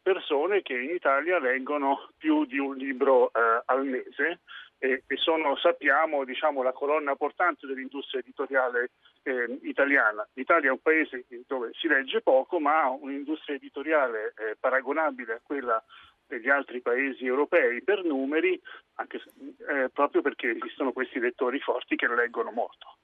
S20: persone che in Italia leggono più di un libro eh, al mese e, e sono, sappiamo, diciamo, la colonna portante dell'industria editoriale eh, italiana. L'Italia è un paese dove si legge poco, ma ha un'industria editoriale eh, paragonabile a quella degli altri paesi europei per numeri, anche eh, proprio perché esistono questi lettori forti che leggono molto.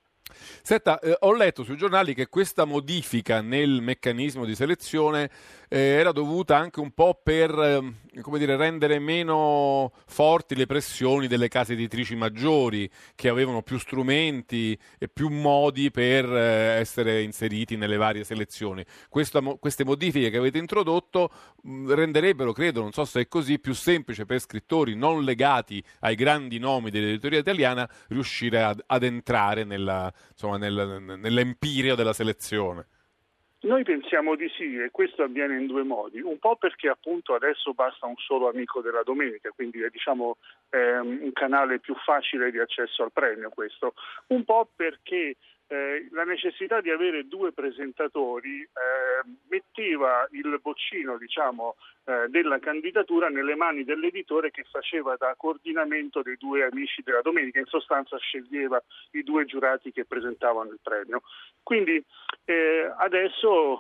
S5: Senta, eh, ho letto sui giornali che questa modifica nel meccanismo di selezione eh, era dovuta anche un po' per come dire, rendere meno forti le pressioni delle case editrici maggiori che avevano più strumenti e più modi per eh, essere inseriti nelle varie selezioni. Questa mo- queste modifiche che avete introdotto mh, renderebbero, credo, non so se è così, più semplice per scrittori non legati ai grandi nomi dell'editoria italiana riuscire ad, ad entrare nella, insomma, nel- nell'empirio della selezione.
S20: Noi pensiamo di sì e questo avviene in due modi, un po' perché appunto adesso basta un solo amico della domenica, quindi è diciamo ehm, un canale più facile di accesso al premio questo, un po' perché eh, la necessità di avere due presentatori eh, metteva il boccino diciamo, eh, della candidatura nelle mani dell'editore che faceva da coordinamento dei due amici della domenica, in sostanza sceglieva i due giurati che presentavano il premio. Quindi eh, adesso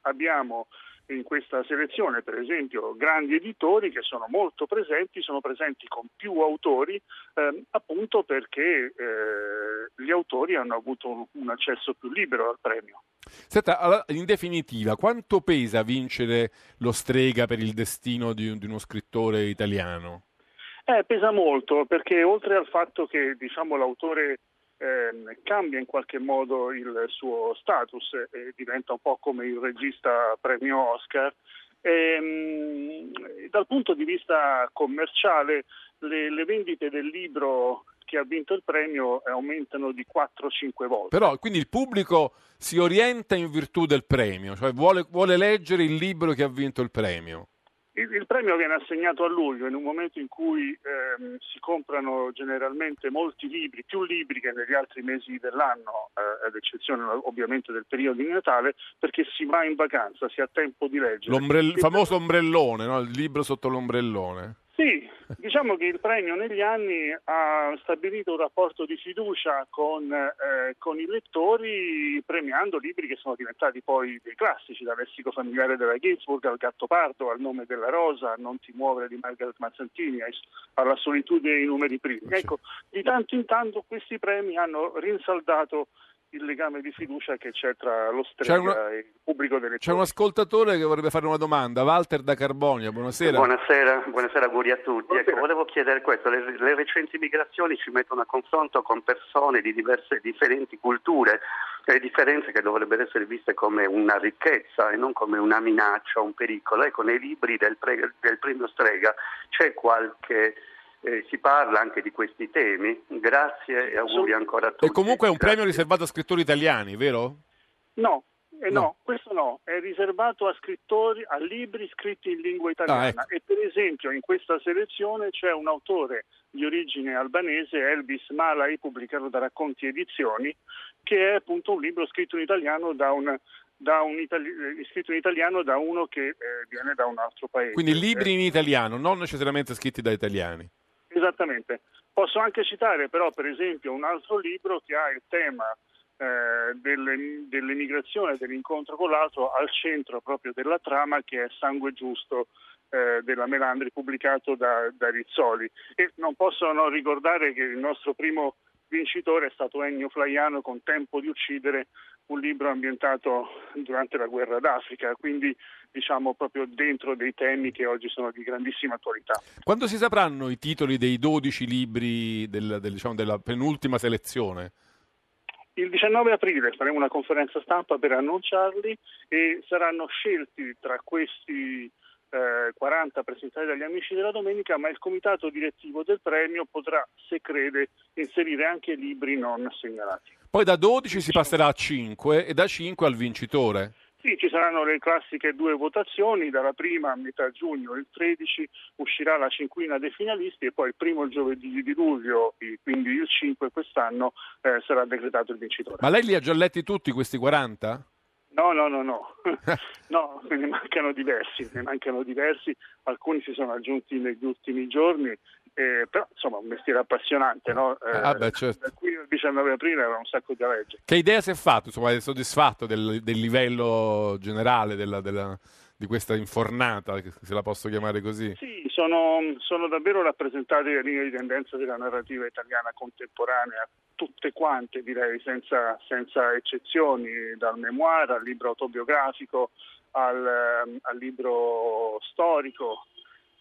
S20: abbiamo in questa selezione, per esempio, grandi editori che sono molto presenti, sono presenti con più autori, ehm, appunto perché eh, autori hanno avuto un, accesso più libero al premio.
S5: Senta, in definitiva, quanto pesa vincere lo strega per il destino di, di uno scrittore italiano?
S20: Eh, pesa molto perché oltre al fatto che diciamo, l'autore ehm, cambia in qualche modo il suo status e diventa un po' come il regista premio Oscar, ehm, dal punto di vista commerciale le, le vendite del libro che ha vinto il premio eh, aumentano di 4-5 volte.
S5: Però quindi il pubblico si orienta in virtù del premio, cioè vuole, vuole leggere il libro che ha vinto il premio.
S20: Il, il premio viene assegnato a luglio in un momento in cui ehm, si comprano generalmente molti libri, più libri che negli altri mesi dell'anno, eh, ad eccezione ovviamente del periodo di Natale, perché si va in vacanza, si ha tempo di leggere. Il
S5: famoso ombrellone, no? il libro sotto l'ombrellone.
S20: Sì, diciamo che il premio negli anni ha stabilito un rapporto di fiducia con, eh, con i lettori premiando libri che sono diventati poi dei classici, dal lessico familiare della Ginsburg al Gattopardo, al nome della rosa, a Non ti muovere di Margaret Mazzantini, alla solitudine dei numeri primi. Ecco, di tanto in tanto questi premi hanno rinsaldato il legame di fiducia che c'è tra lo strega
S5: una-
S20: e il pubblico delle
S5: C'è un ascoltatore che vorrebbe fare una domanda, Walter da Carbonia, buonasera.
S21: Buonasera, buonasera, auguri a tutti. Ecco, volevo chiedere questo, le, le recenti migrazioni ci mettono a confronto con persone di diverse, differenti culture, e differenze che dovrebbero essere viste come una ricchezza e non come una minaccia, un pericolo. Ecco, nei libri del, pre- del premio Strega c'è qualche... eh, si parla anche di questi temi. Grazie e auguri ancora a tutti.
S5: E comunque è un premio riservato a scrittori italiani, vero?
S20: No, eh no,
S5: No.
S20: questo no, è riservato a scrittori, a libri scritti in lingua italiana
S5: Ah, ecco.
S20: e per esempio in questa selezione c'è un autore di origine albanese, Elvis Malai, pubblicato da Racconti Edizioni, che è appunto un libro scritto in italiano da un, da un itali- eh, scritto in italiano da uno che eh, viene da un altro paese.
S5: Quindi libri in italiano, non necessariamente scritti da italiani.
S20: Esattamente. Posso anche citare però per esempio un altro libro che ha il tema eh, delle, dell'emigrazione, dell'incontro con l'altro al centro proprio della trama che è Sangue Giusto eh, della Melandri pubblicato da, da Rizzoli. E non posso non ricordare che il nostro primo vincitore è stato Ennio Flaiano con Tempo di uccidere, un libro ambientato durante la guerra d'Africa, quindi diciamo proprio dentro dei temi che oggi sono di grandissima attualità.
S5: Quando si sapranno i titoli dei 12 libri del, del, diciamo, della penultima selezione?
S20: Il 19 aprile faremo una conferenza stampa per annunciarli e saranno scelti tra questi eh, 40 presentati dagli amici della domenica, ma il comitato direttivo del premio potrà, se crede, inserire anche libri non segnalati.
S5: Poi da 12 si passerà a 5 e da 5 al vincitore.
S20: Sì, ci saranno le classiche due votazioni, dalla prima a metà giugno, il 13 uscirà la cinquina dei finalisti e poi il primo giovedì di luglio, quindi il 5 quest'anno, eh, sarà decretato il vincitore.
S5: Ma lei li ha già letti tutti questi 40?
S20: No, no, no, no, no, ne mancano diversi, ne mancano diversi, alcuni si sono aggiunti negli ultimi giorni, eh, però insomma un mestiere appassionante, no? Eh,
S5: ah, beh, certo.
S20: Da qui al 19 aprile era un sacco di legge.
S5: Che idea si è fatto? Insomma, è soddisfatto del, del livello generale della, della, di questa infornata, se la posso chiamare così?
S20: Sì, sono, sono davvero rappresentate le linee di tendenza della narrativa italiana contemporanea, tutte quante direi, senza, senza eccezioni, dal memoir al libro autobiografico al, al libro storico,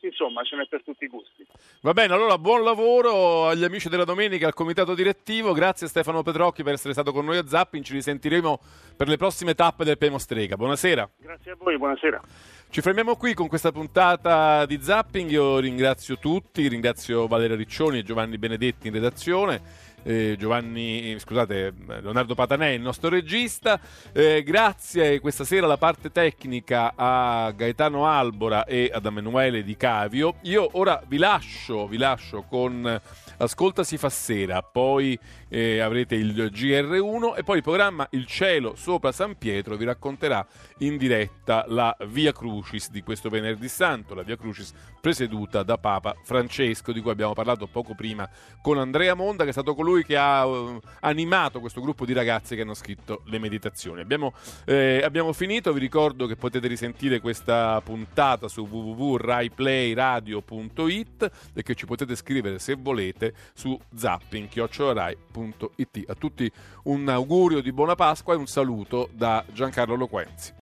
S20: insomma ce n'è per tutti i gusti.
S5: Va bene, allora buon lavoro agli amici della domenica, al comitato direttivo, grazie a Stefano Petrocchi per essere stato con noi a Zapping, ci risentiremo per le prossime tappe del Pemo Strega. Buonasera.
S20: Grazie a voi, buonasera.
S5: Ci fermiamo qui con questa puntata di Zapping, io ringrazio tutti, ringrazio Valeria Riccioni e Giovanni Benedetti in redazione eh, Giovanni, scusate, Leonardo Patanè, il nostro regista. Eh, grazie questa sera alla parte tecnica a Gaetano Albora e ad Emanuele Di Cavio. Io ora vi lascio, vi lascio con Ascolta si fa sera, poi eh, avrete il GR1 e poi il programma Il cielo sopra San Pietro vi racconterà in diretta la Via Crucis di questo venerdì santo, la Via Crucis presieduta da Papa Francesco, di cui abbiamo parlato poco prima con Andrea Monda, che è stato colui che ha uh, animato questo gruppo di ragazzi che hanno scritto le meditazioni. Abbiamo, eh, abbiamo finito, vi ricordo che potete risentire questa puntata su www.raiplayradio.it e che ci potete scrivere se volete su zapping.it. A tutti un augurio di buona Pasqua e un saluto da Giancarlo Loquenzi.